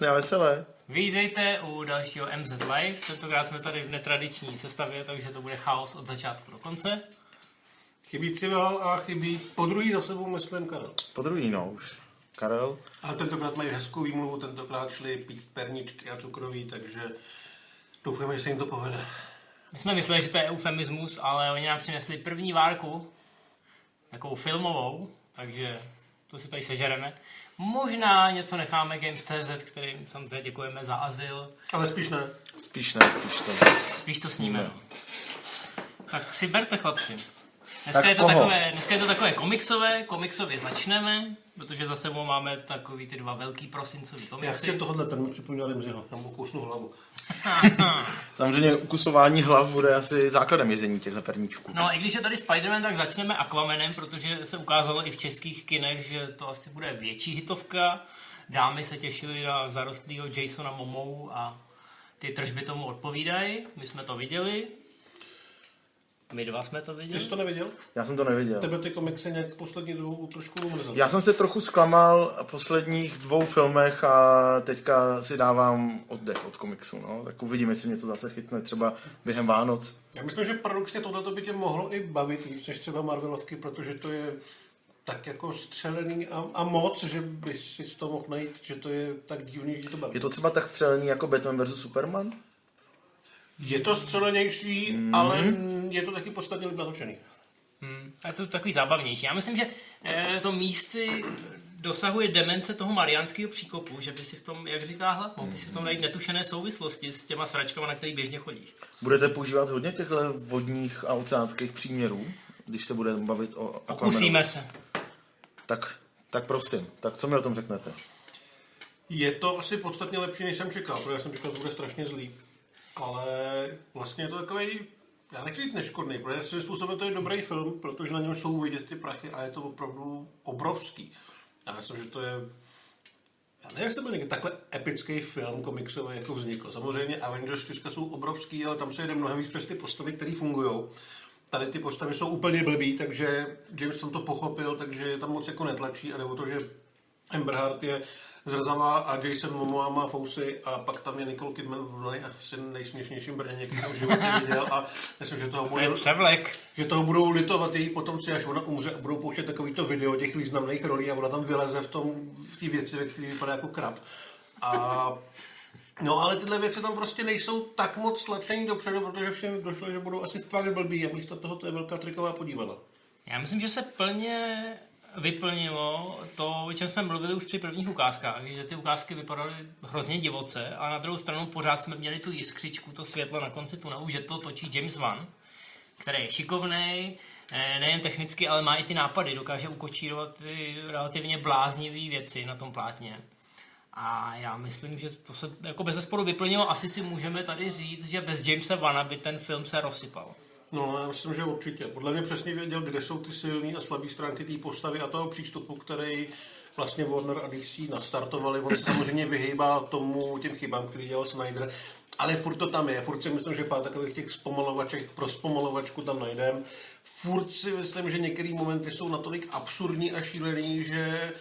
Šťastné a veselé. Vítejte u dalšího MZ Live. Tentokrát jsme tady v netradiční sestavě, takže to bude chaos od začátku do konce. Chybí Cival a chybí po druhý za sebou, myslím, Karel. Po druhý, no už. Karel. A tentokrát mají hezkou výmluvu, tentokrát šli pít perničky a cukroví, takže doufáme, že se jim to povede. My jsme mysleli, že to je eufemismus, ale oni nám přinesli první várku, takovou filmovou, takže to si tady sežereme. Možná něco necháme Games.cz, kterým samozřejmě děkujeme za azyl. Ale spíš ne. Spíš ne, spíš to. Spíš to sníme. Tak si berte, chlapci. Dneska, Tak je to koho? takové, dneska je to takové komiksové, komiksově začneme, protože za sebou máme takový ty dva velký prosincový Já komiksy. chci tohle, ten mi připomněl Remziho, tam mu kousnu hlavu. Samozřejmě ukusování hlav bude asi základem jezení těchto perníčků. No a i když je tady Spider-Man, tak začneme Aquamanem, protože se ukázalo i v českých kinech, že to asi bude větší hitovka. Dámy se těšily na zarostlýho Jasona Momou a ty tržby tomu odpovídají. My jsme to viděli. My dva jsme to Ty viděli. jsi to neviděl? Já jsem to neviděl. Tebe ty komiksy nějak poslední dobou trošku umrzely. Já jsem se trochu zklamal v posledních dvou filmech a teďka si dávám oddech od komiksu. No. Tak uvidím, jestli mě to zase chytne třeba během Vánoc. Já myslím, že paradoxně tohle by tě mohlo i bavit víc než třeba Marvelovky, protože to je tak jako střelený a, a moc, že by si z toho mohl najít, že to je tak divný, že to baví. Je to třeba tak střelený jako Batman vs. Superman? Je to střelenější, mm. ale je to taky podstatně líp natočený. Hmm, a je to takový zábavnější. Já myslím, že eh, to místy dosahuje demence toho mariánského příkopu, že by si v tom, jak říká hlad, mohl by si v tom najít netušené souvislosti s těma sračkama, na který běžně chodíš. Budete používat hodně těchto vodních a oceánských příměrů, když se budeme bavit o Aquamanu? Pokusíme se. Tak, tak prosím, tak co mi o tom řeknete? Je to asi podstatně lepší, než jsem čekal, protože já jsem čekal, že to bude strašně zlý. Ale vlastně je to takový, já nechci říct neškodný, protože svým způsobem to je dobrý film, protože na něm jsou vidět ty prachy a je to opravdu obrovský. Já myslím, že to je já nevím, jestli byl takhle epický film komiksový, jako vznikl. Samozřejmě Avengers 4 jsou obrovský, ale tam se jede mnohem víc přes ty postavy, které fungují. Tady ty postavy jsou úplně blbý, takže James tam to pochopil, takže je tam moc jako netlačí a nebo to, že Amber je zrzavá a Jason Momoa má fousy a pak tam je Nicole Kidman v nej, asi nejsměšnějším brně, jaký jsem v životě viděl a myslím, že toho To bude převlek. že toho budou litovat její potomci, až ona umře a budou pouštět takovýto video těch významných rolí a ona tam vyleze v tom, v té věci, ve které vypadá jako krab. A No ale tyhle věci tam prostě nejsou tak moc tlačení dopředu, protože všem došlo, že budou asi fakt blbý a místo toho to je velká triková podívala. Já myslím, že se plně vyplnilo to, o čem jsme mluvili už při prvních ukázkách, že ty ukázky vypadaly hrozně divoce a na druhou stranu pořád jsme měli tu jiskřičku, to světlo na konci tunelu, že to točí James Wan, který je šikovný, nejen technicky, ale má i ty nápady, dokáže ukočírovat ty relativně bláznivé věci na tom plátně. A já myslím, že to se jako bez zesporu vyplnilo. Asi si můžeme tady říct, že bez Jamesa Vana by ten film se rozsypal. No, já myslím, že určitě. Podle mě přesně věděl, kde jsou ty silné a slabé stránky té postavy a toho přístupu, který vlastně Warner a DC nastartovali. On se samozřejmě vyhýbá tomu těm chybám, který dělal Snyder, ale furt to tam je. Furt si myslím, že pár takových těch zpomalovaček pro zpomalovačku tam najdem. Furt si myslím, že některé momenty jsou natolik absurdní a šílený, že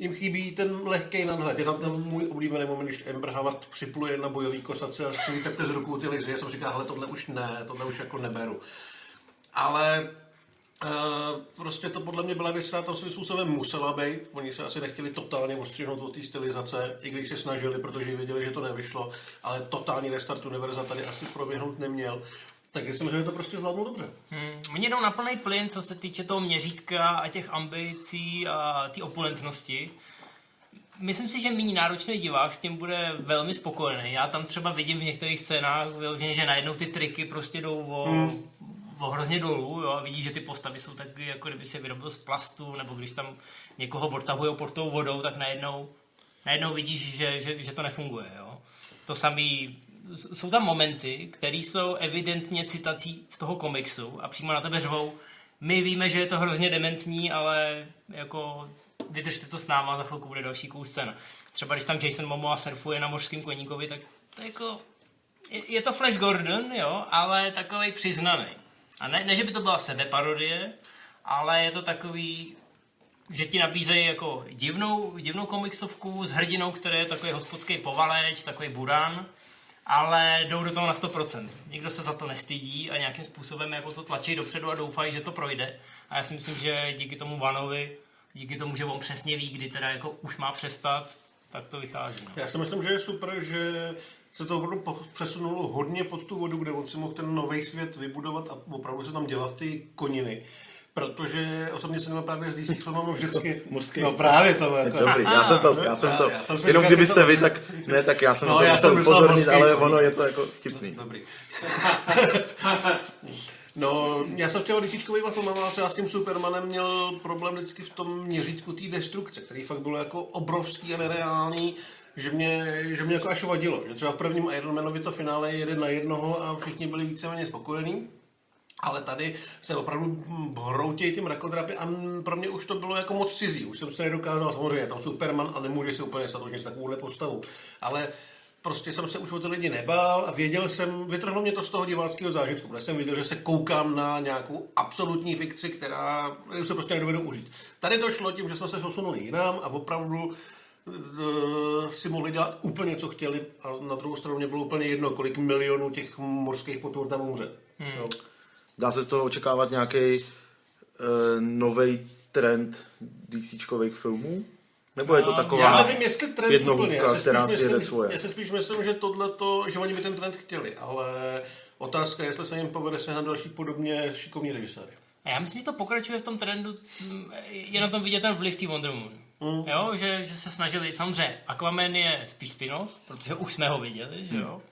jim chybí ten lehký nadhled. Je tam ten můj oblíbený moment, když Amber Howard připluje na bojový kosace a střílí takhle z rukou ty lizy. Já jsem říkal, hele, tohle už ne, tohle už jako neberu. Ale Uh, prostě to podle mě byla věc, která tam svým způsobem musela být. Oni se asi nechtěli totálně odstřihnout od té stylizace, i když se snažili, protože věděli, že to nevyšlo, ale totální restart univerza tady asi proběhnout neměl. Tak já si myslím, že to prostě zvládnu dobře. Hmm. Oni jdou na plný plyn, co se týče toho měřítka a těch ambicí a té opulentnosti. Myslím si, že méně náročný divák s tím bude velmi spokojený. Já tam třeba vidím v některých scénách, vyloženě, že najednou ty triky prostě jdou o, hmm. o hrozně dolů jo, a vidíš, že ty postavy jsou taky, jako kdyby se vyrobil z plastu, nebo když tam někoho odtahují pod tou vodou, tak najednou, najednou vidíš, že, že, že to nefunguje. Jo. To samý jsou tam momenty, které jsou evidentně citací z toho komiksu a přímo na tebe řvou. My víme, že je to hrozně dementní, ale jako vydržte to s náma, za chvilku bude další cool scéna. Třeba když tam Jason Momoa surfuje na mořském koníkovi, tak to jako... Je, je to Flash Gordon, jo, ale takový přiznaný. A ne, ne, že by to byla sebeparodie, ale je to takový že ti nabízejí jako divnou, divnou komiksovku s hrdinou, který je takový hospodský povaleč, takový buran, ale jdou do toho na 100%. Nikdo se za to nestydí a nějakým způsobem jako to tlačí dopředu a doufají, že to projde. A já si myslím, že díky tomu Vanovi, díky tomu, že on přesně ví, kdy teda jako už má přestat, tak to vychází. No. Já si myslím, že je super, že se to opravdu přesunulo hodně pod tu vodu, kde on si mohl ten nový svět vybudovat a opravdu se tam dělat ty koniny. Protože osobně jsem měl právě z DC filmů vždycky... Mořský. No právě to. Jako, Dobrý, já jsem to, já jsem to, Já jsem jenom kdybyste to- vy, tak ne, tak já jsem No, to já jsem upozornit, ale ono je to jako vtipný. Dobrý. no, já jsem chtěl DCčkovýma filmama, ale třeba s tím Supermanem měl problém vždycky v tom měřítku té destrukce, který fakt bylo jako obrovský a nereálný, že mě, že mě jako až vadilo. Že třeba v prvním Ironmanovi to finále je jeden na jednoho a všichni byli víceméně spokojení. Ale tady se opravdu hroutějí ty mrakodrapy a pro mě už to bylo jako moc cizí. Už jsem se nedokázal, samozřejmě, tam Superman a nemůže si úplně statožnit s takovouhle postavou. Ale prostě jsem se už o ty lidi nebál a věděl jsem, vytrhlo mě to z toho diváckého zážitku, protože jsem viděl, že se koukám na nějakou absolutní fikci, která se prostě nedovedu užít. Tady to šlo tím, že jsme se posunuli jinam a opravdu eh, si mohli dělat úplně, co chtěli a na druhou stranu mě bylo úplně jedno, kolik milionů těch mořských potvor tam umře. Hmm. Dá se z toho očekávat nějaký uh, nový trend DCčkových filmů? Nebo je to taková Já nevím, jestli trend jednohubka, která si jede svoje? Já si spíš myslím, že tohle že oni by ten trend chtěli, ale otázka je, jestli se jim povede sehnat další podobně šikovní režiséry. A já myslím, že to pokračuje v tom trendu, je na tom vidět ten vliv té Wonder Woman. Mm. Jo, že, že se snažili, samozřejmě Aquaman je spíš spin-off, protože už jsme ho viděli, že jo.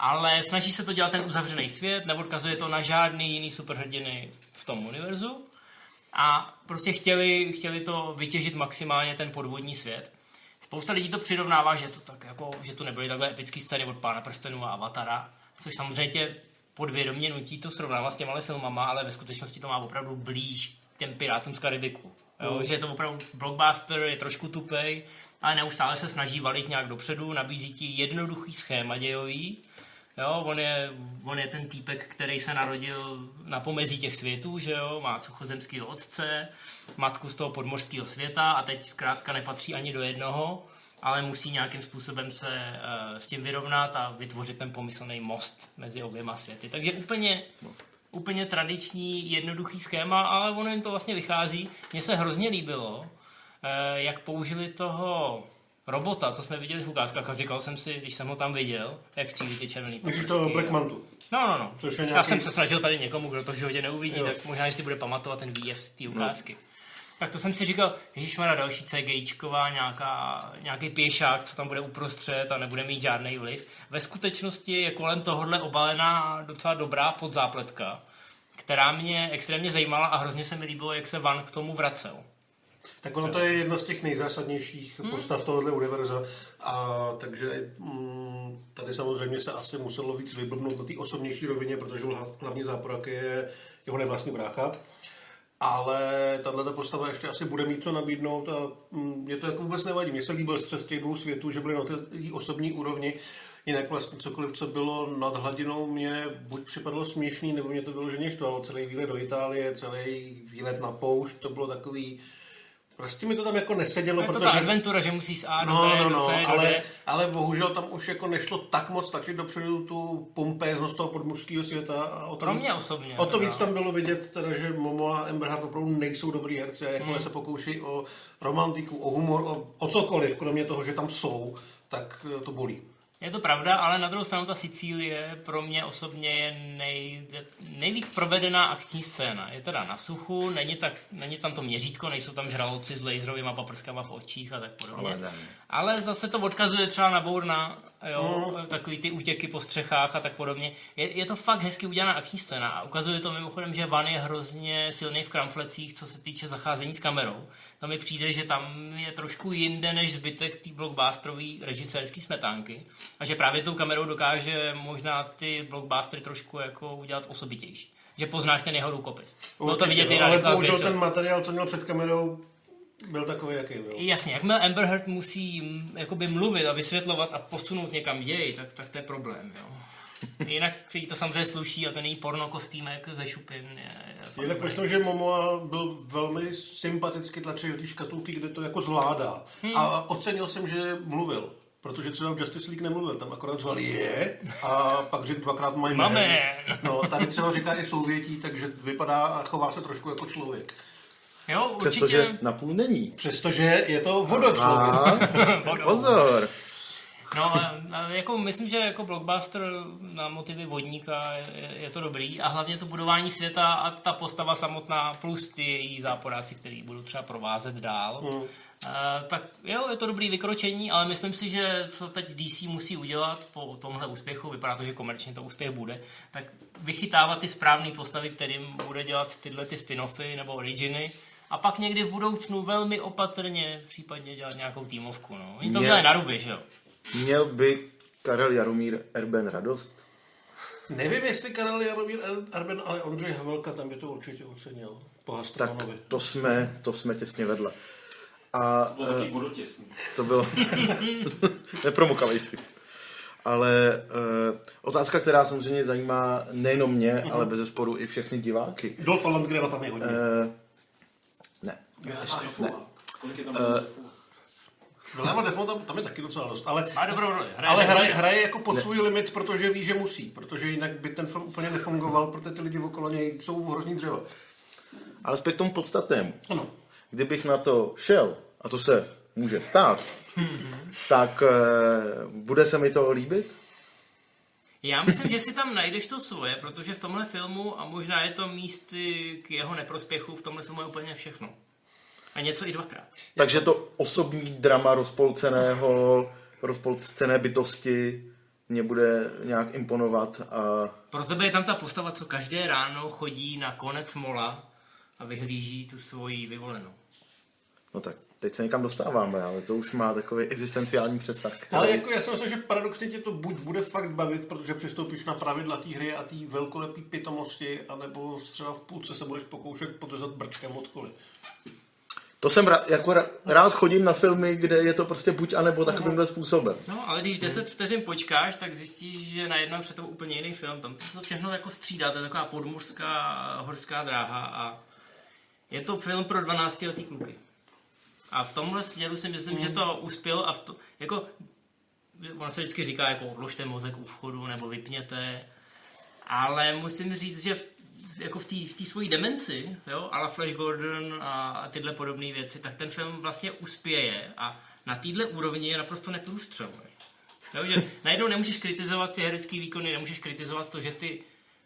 Ale snaží se to dělat ten uzavřený svět, neodkazuje to na žádný jiný superhrdiny v tom univerzu. A prostě chtěli, chtěli to vytěžit maximálně ten podvodní svět. Spousta lidí to přirovnává, že to tak jako, že tu nebyly takhle epické scény od Pána prstenů a Avatara, což samozřejmě podvědomě nutí to srovnávat s těma filmama, ale ve skutečnosti to má opravdu blíž těm Pirátům z Karibiku. Jo, že je to opravdu blockbuster, je trošku tupej, ale neustále se snaží valit nějak dopředu, nabízí ti jednoduchý schéma dějový, Jo, on je, on je ten týpek, který se narodil na pomezí těch světů, že jo, má suchozemského otce, matku z toho podmořského světa a teď zkrátka nepatří ani do jednoho, ale musí nějakým způsobem se uh, s tím vyrovnat a vytvořit ten pomyslný most mezi oběma světy. Takže úplně, úplně tradiční, jednoduchý schéma, ale ono jim to vlastně vychází. Mně se hrozně líbilo, uh, jak použili toho robota, co jsme viděli v ukázkách a říkal jsem si, když jsem ho tam viděl, jak střílí ty červený paprsky. to Black Mantu? No, no, no. Což je Já nějaký- jsem se snažil tady někomu, kdo to v životě neuvidí, Jo. tak možná, že si bude pamatovat ten výjev z té ukázky. Tak to jsem si říkal, Ježíš má další CGIčková, nějaká, nějaký pěšák, co tam bude uprostřed a nebude mít žádný vliv. Ve skutečnosti je kolem tohohle obalená docela dobrá podzápletka, která mě extrémně zajímala a hrozně se mi líbilo, jak se Van k tomu vracel. Tak ono to je jedna z těch nejzásadnějších Hmm. postav tohohle univerza. A takže mm, tady samozřejmě se asi muselo víc vyblbnout na té osobnější rovině, protože hla- hlavní záporák je jeho nevlastní brácha. Ale tahle postava ještě asi bude mít co nabídnout a mm, je to jako vůbec nevadí. Mně se líbil střed těch dvou světů, že byly na té osobní úrovni. Jinak vlastně cokoliv, co bylo nad hladinou, mě buď připadlo směšný, nebo mě to bylo že štvalo. Celý výlet do Itálie, celý výlet na poušť, to bylo takový... Prostě mi to tam jako nesedělo, Je to ta protože... adventura, že musí z A do No, B, no, do no, C, do ale, ale bohužel tam už jako nešlo tak moc stačit dopředu tu pompéznost toho podmužského světa. A o, tom, Pro mě osobně, O to teda. víc tam bylo vidět, teda, že Momo a Amber opravdu nejsou dobrý herci a jakmile Hmm. se pokouší o romantiku, o humor, o, o cokoliv, kromě toho, že tam jsou, tak eh, to bolí. Je to pravda, ale na druhou stranu ta Sicílie pro mě osobně je nej, nejlíp provedená akční scéna. Je teda na suchu, není, tak, není tam to měřítko, nejsou tam žraloci s laserovými paprskama v očích a tak podobně. Ale ne. Ale zase to odkazuje třeba na Bourna, jo, takový ty útěky po střechách a tak podobně. Je, je to fakt hezky udělaná akční scéna a ukazuje to mimochodem, že Van je hrozně silný v kramflecích, co se týče zacházení s kamerou. To mi přijde, že tam je trošku jinde než zbytek té blockbusterové režisérské smetánky a že právě tou kamerou dokáže možná ty blockbustery trošku jako udělat osobitější. Že poznáš ten jeho rukopis. Bylo to Určitě, vidět no, ale bohužel ten materiál, co měl před kamerou, byl takový, jaký byl. Jasně, jakmile Amber Heard musí mm, jakoby mluvit a vysvětlovat a posunout někam děj, tak, tak to je problém, jo. Jinak jí to samozřejmě sluší a ten její porno kostýmek ze šupin je, je fakt Jinak dobrý. protože Momoa byl velmi sympaticky tlačený do té škatulky, kde to jako zvládá. A ocenil jsem, že mluvil. Protože třeba v Justice League nemluvil, tam akorát zval je a pak řekl dvakrát my man. No, tady třeba říká i souvětí, takže vypadá a chová se trošku jako člověk. Jo, určitě. Přestože napůl není. Přestože je to vodotlouk. A, pozor. No, a- a jako myslím, že jako blockbuster na motivy vodníka je, je to dobrý a hlavně to budování světa a ta postava samotná plus ty její záporáci, který budou třeba provázet dál. Mm. A, tak jo, je to dobrý vykročení, ale myslím si, že co teď DC musí udělat po tomhle úspěchu, vypadá to, že komerčně to úspěch bude, tak vychytávat ty správné postavy, kterým bude dělat tyhle ty spin-offy nebo originy, a pak někdy v budoucnu velmi opatrně případně dělat nějakou týmovku. No. Oni to Mě- dělají na ruby, že jo? Měl by Karel Jaromír Erben radost? Nevím, jestli Karel Jaromír Arben, ale Ondřej Havelka tam by to určitě ocenil. Po Tak to jsme, to jsme těsně vedle. A Bylo taky vodotěsný. to bylo nepromokavý vtip. Ale uh, otázka, která samozřejmě zajímá nejenom mě, ale bez zesporu i všechny diváky. Dolph Lundgren tam je hodně. Uh, ne. A Defua. Kolik je tam Defo tam, tam je taky docela dost, ale, Má dobrou roli. Hraje ale hraje, hraje jako pod svůj limit, protože ví, že musí, protože jinak by ten film úplně nefungoval, protože ty lidi okolo něj jsou hrozný dřeva. Ale zpět k tomu podstatnému. Ano. Kdybych na to šel, a to se může stát, tak uh, bude se mi to líbit? Já myslím, že si tam najdeš to svoje, protože v tomhle filmu, a možná je to místy k jeho neprospěchu, v tomhle filmu je úplně všechno. A něco i dvakrát. Takže to osobní drama rozpolceného, rozpolcené bytosti mě bude nějak imponovat a Pro tebe je tam ta postava, co každé ráno chodí na konec mola a vyhlíží tu svoji vyvolenou. no tak teď se někam dostáváme, ale to už má takový existenciální přesah. Který... Ale jako já si myslím, že paradoxně tě to buď bude fakt bavit, protože přistoupíš na pravidla té hry a té velkolepé pitomosti, anebo třeba v půlce se budeš pokoušet podřezat brčkem od koly. To jsem ra- jako rád chodím na filmy, kde je to prostě buď a nebo takovýmhle způsobem. No, ale když 10 vteřin počkáš, tak zjistíš, že najednou před tebou úplně jiný film. Tam to všechno jako střídá, to je taková podmořská horská dráha a je to film pro 12 letý kluky. A v tomhle směru si myslím, že to uspěl a v to, jako, ono se vždycky říká, jako odložte mozek u vchodu nebo vypněte, ale musím říct, že v, jako v té v svojí demenci, jo, a la Flash Gordon a, a tyhle podobné věci, tak ten film vlastně uspěje a na téhle úrovni je naprosto neprůstřelný. Jo, že najednou nemůžeš kritizovat ty herecké výkony, nemůžeš kritizovat to, že ty,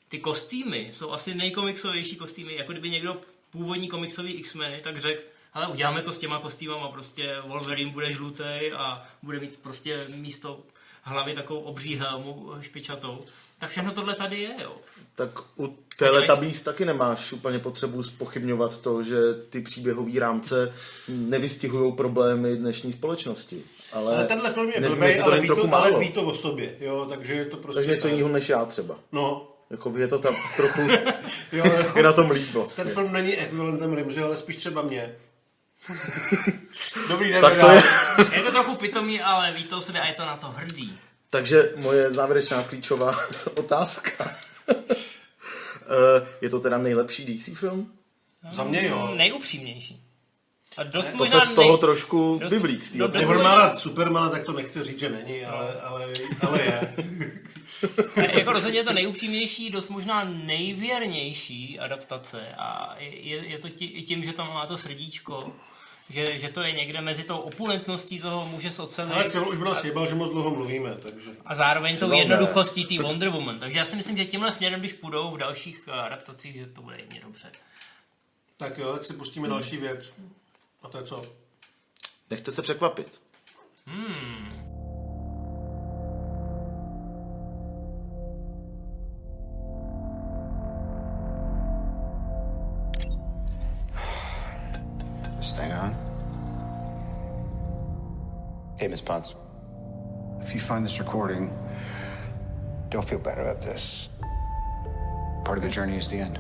ty kostýmy jsou asi nejkomiksovější kostýmy, jako kdyby někdo původní komiksový X-meny, tak řekl, ale uděláme to s těma kostýmama, prostě Wolverine bude žlutý a bude mít prostě místo hlavy takovou obří helmu špičatou. Tak všechno tohle tady je, jo. Tak u Teletubbies taky nemáš úplně potřebu spochybňovat to, že ty příběhové rámce nevystihují problémy dnešní společnosti. Ale, Ale tenhle film je nevím, blbej, ale, ví trochu to, ale ví to o sobě, jo, takže je to prostě... Takže něco jiného než já třeba. No, Jako je to tam trochu, jo, jako, je na tom líp vlastně. ten film není ekvivalentem Rimzy, ale spíš třeba mě. Dobrý den, Tak to je, Je to trochu pitomý, ale ví to o sobě a je to na to hrdý. takže moje závěrečná klíčová otázka. Eh, je to teda nejlepší DC film? Za mě jo. Nejupřímnější. A dost To možná se z toho nej- trošku dost- té do- rád Supermana, tak to nechce říct, že není, ale, ale, ale je. A jako rozhodně je to nejupřímnější, dost možná nejvěrnější adaptace a je, je to tí, tím, že tam má to srdíčko, že, že to je někde mezi tou opulentností toho muže s Ale ocelí cel už by nás jebal, že moc dlouho mluvíme, takže... a zároveň tou jednoduchostí té Wonder Woman. Takže já si myslím, že tímhle směrem, když půjdou v dalších eh, adaptacích, že to bude jedině dobře. Tak jo, tak si pustíme další věc. A to je co? Nechte se překvapit. This Potts. If you find this recording, don't feel bad about this. Part of the journey is the end.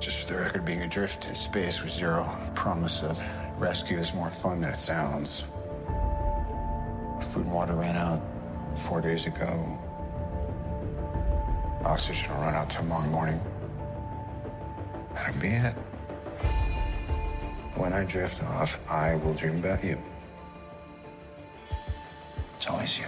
Just for the record, being adrift in space with zero promise of rescue is more fun than it sounds. Food and water ran out. four days ago. Oxygen will run out tomorrow morning. That'll be it. When I drift off, I will dream about you. You.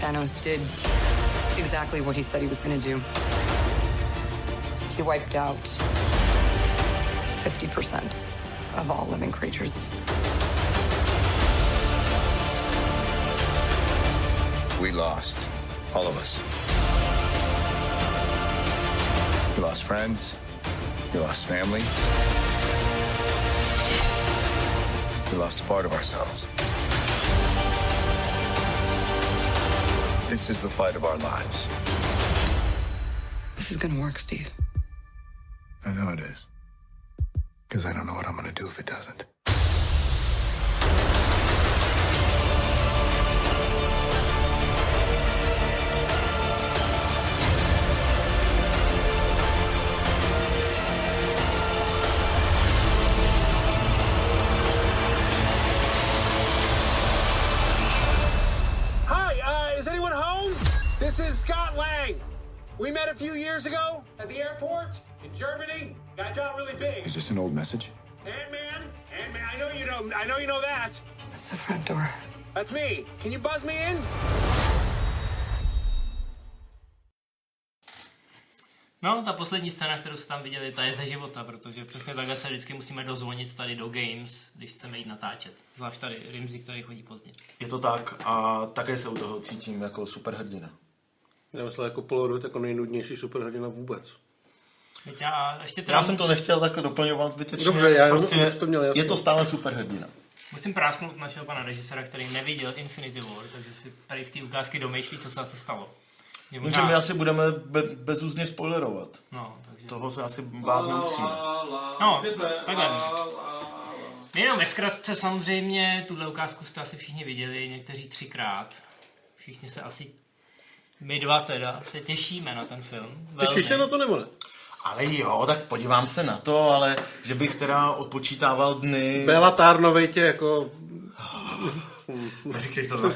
Thanos did exactly what he said he was going to do. He wiped out 50% of all living creatures. We lost. All of us. We lost friends. We lost family. We lost a part of ourselves. This is the fight of our lives. This is to work, Steve. That's me. Can you buzz me in? No, ta poslední scéna, kterou jste tam viděli, ta je ze života, protože přesně takhle se vždycky musíme dozvonit tady do Games, když chceme jít natáčet. Zvlášť tady Rimzi, který chodí pozdě. Je to tak a také se u toho cítím jako superhrdina. Já myslel jako Polaroid jako nejnudnější superhrdina vůbec. A ještě teda Já jsem to nechtěl takhle doplňovat zbytečně. Dobře, já jenom, prostě to měl je to stále superhrdina. Musím prásknout našeho pana režisera, který neviděl Infinity War, takže si tady z té ukázky domýšlí, co se asi stalo. Je Jenže my asi budeme be, bezúzně spoilerovat. No, takže... Toho se asi bát nemusíme. No, takhle. Jenom ve zkratce samozřejmě, tuhle ukázku jste asi všichni viděli, někteří třikrát. Všichni se asi, my dva teda, se těšíme na ten film. Těšíš se na to nebo ne? Ale jo, tak podívám se na to, ale že bych teda odpočítával dny... Béla Tárnovej tě jako... Neříkej to tak.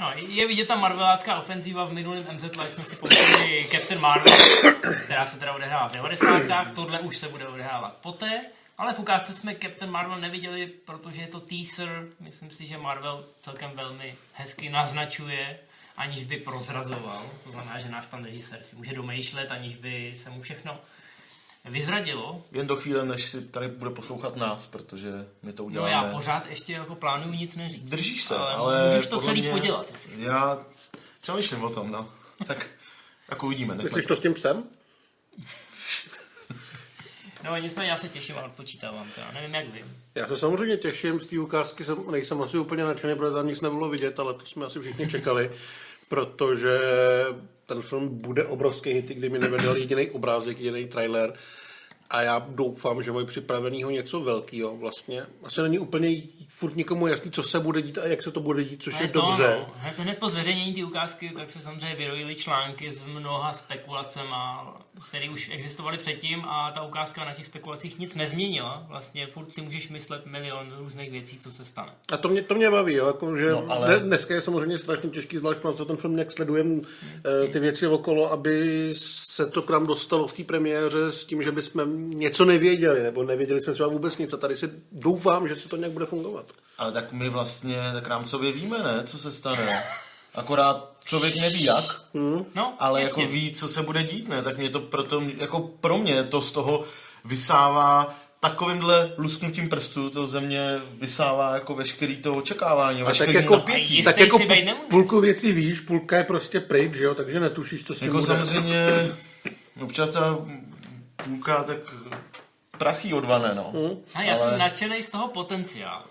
No, je vidět ta marvelácká ofenzíva v minulém MZ Live jsme si pouštěli Captain Marvel, která se teda odehrává v 90. Tohle už se bude odehrávat poté. Ale v ukázce jsme Captain Marvel neviděli, protože je to teaser. Myslím si, že Marvel celkem velmi hezky naznačuje, aniž by prozrazoval. To znamená, že náš pan režisér si může domýšlet, aniž by se mu všechno vyzradilo. Jen do chvíle, než si tady bude poslouchat nás, protože my to No uděláme. já pořád ještě jako plánuju nic neříct. Držíš se, ale, ale... můžeš to celý mě- podělat. jestli Já přemýšlím o tom, no. Tak, tak uvidíme. Myslíš to s tím psem? No nicméně já se těším a odpočítávám to. Já nevím jak vy. Já se samozřejmě těším, z té ukázky jsem, nejsem asi úplně nadšený, protože tam nic nebylo vidět, ale to jsme asi všichni čekali, protože ten film bude obrovský hit, i kdy mi nevedl jediný obrázek, jediný trailer. A já doufám, že mají připravenýho něco velkého vlastně. Asi není úplně furt nikomu jasný, co se bude dít a jak se to bude dít, což No je, to, dobře. No. Hned, hned po zveřejnění té ukázky, tak se samozřejmě vyrojily články s mnoha spekulacema, které už existovaly předtím a ta ukázka na těch spekulacích nic nezměnila. Vlastně furt si můžeš myslet milion různých věcí, co se stane. A to mě, to mě baví, jo, jako, že No, ale- dneska je samozřejmě strašně těžký, zvlášť pro ten film, jak sledujem eh, ty věci okolo, aby se to k nám dostalo v té premiéře s tím, že bychom něco nevěděli, nebo nevěděli jsme třeba vůbec nic a tady si doufám, že se to nějak bude fungovat. Ale tak my vlastně tak rámcově víme, ne, co se stane. Akorát člověk neví jak, No, ale jasně. jako ví, co se bude dít, ne? Tak mě to proto, jako pro mě to z toho vysává takovýmhle lusknutím prstů to země vysává jako veškerý to očekávání, A tak veškerý jako, napětí. jistý tak jako půlku věcí víš, půlka je prostě pryč, že jo, takže netušíš, co s tím Jako bude. samozřejmě občas půlka tak prachy odvané, no. A já Ale- jsem nadšený z toho potenciálu.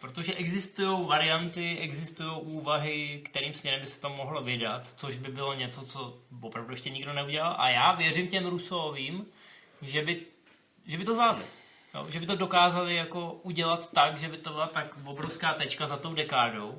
Protože existují varianty, existují úvahy, kterým směrem by se to mohlo vydat, což by bylo něco, co opravdu ještě nikdo neudělal. A já věřím těm Rusovým, že by, že by to zvládli. Jo, že by to dokázali jako udělat tak, že by to byla tak obrovská tečka za tou dekádou.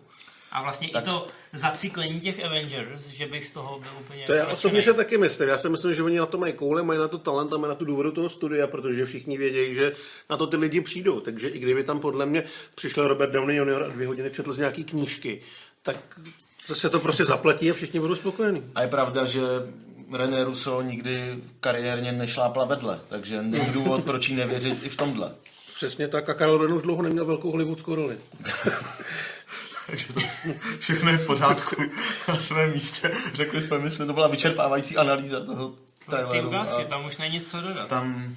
A vlastně tak. i to zacyklení těch Avengers, že bych z toho byl úplně... To já nadšenej. osobně se taky myslím. Já si myslím, že oni na to mají koule, mají na to talent a mají na tu důvodu toho studia, protože všichni vědějí, že na to ty lidi přijdou. Takže i kdyby tam podle mě přišel Robert Downey Jr. a dvě hodiny četl z nějaký knížky, tak to se to prostě zaplatí a všichni budou spokojení. A je pravda, že René Russo nikdy kariérně nešlápla vedle, takže není důvod, proč jí nevěřit i v tomhle. Přesně tak a Karel Ren už dlouho neměl velkou hollywoodskou roli. Takže to všechno je v pořádku na svém místě. Řekli jsme, myslím, to byla vyčerpávající analýza toho Ty traileru. ukázky, a tam už není co dodat. tam,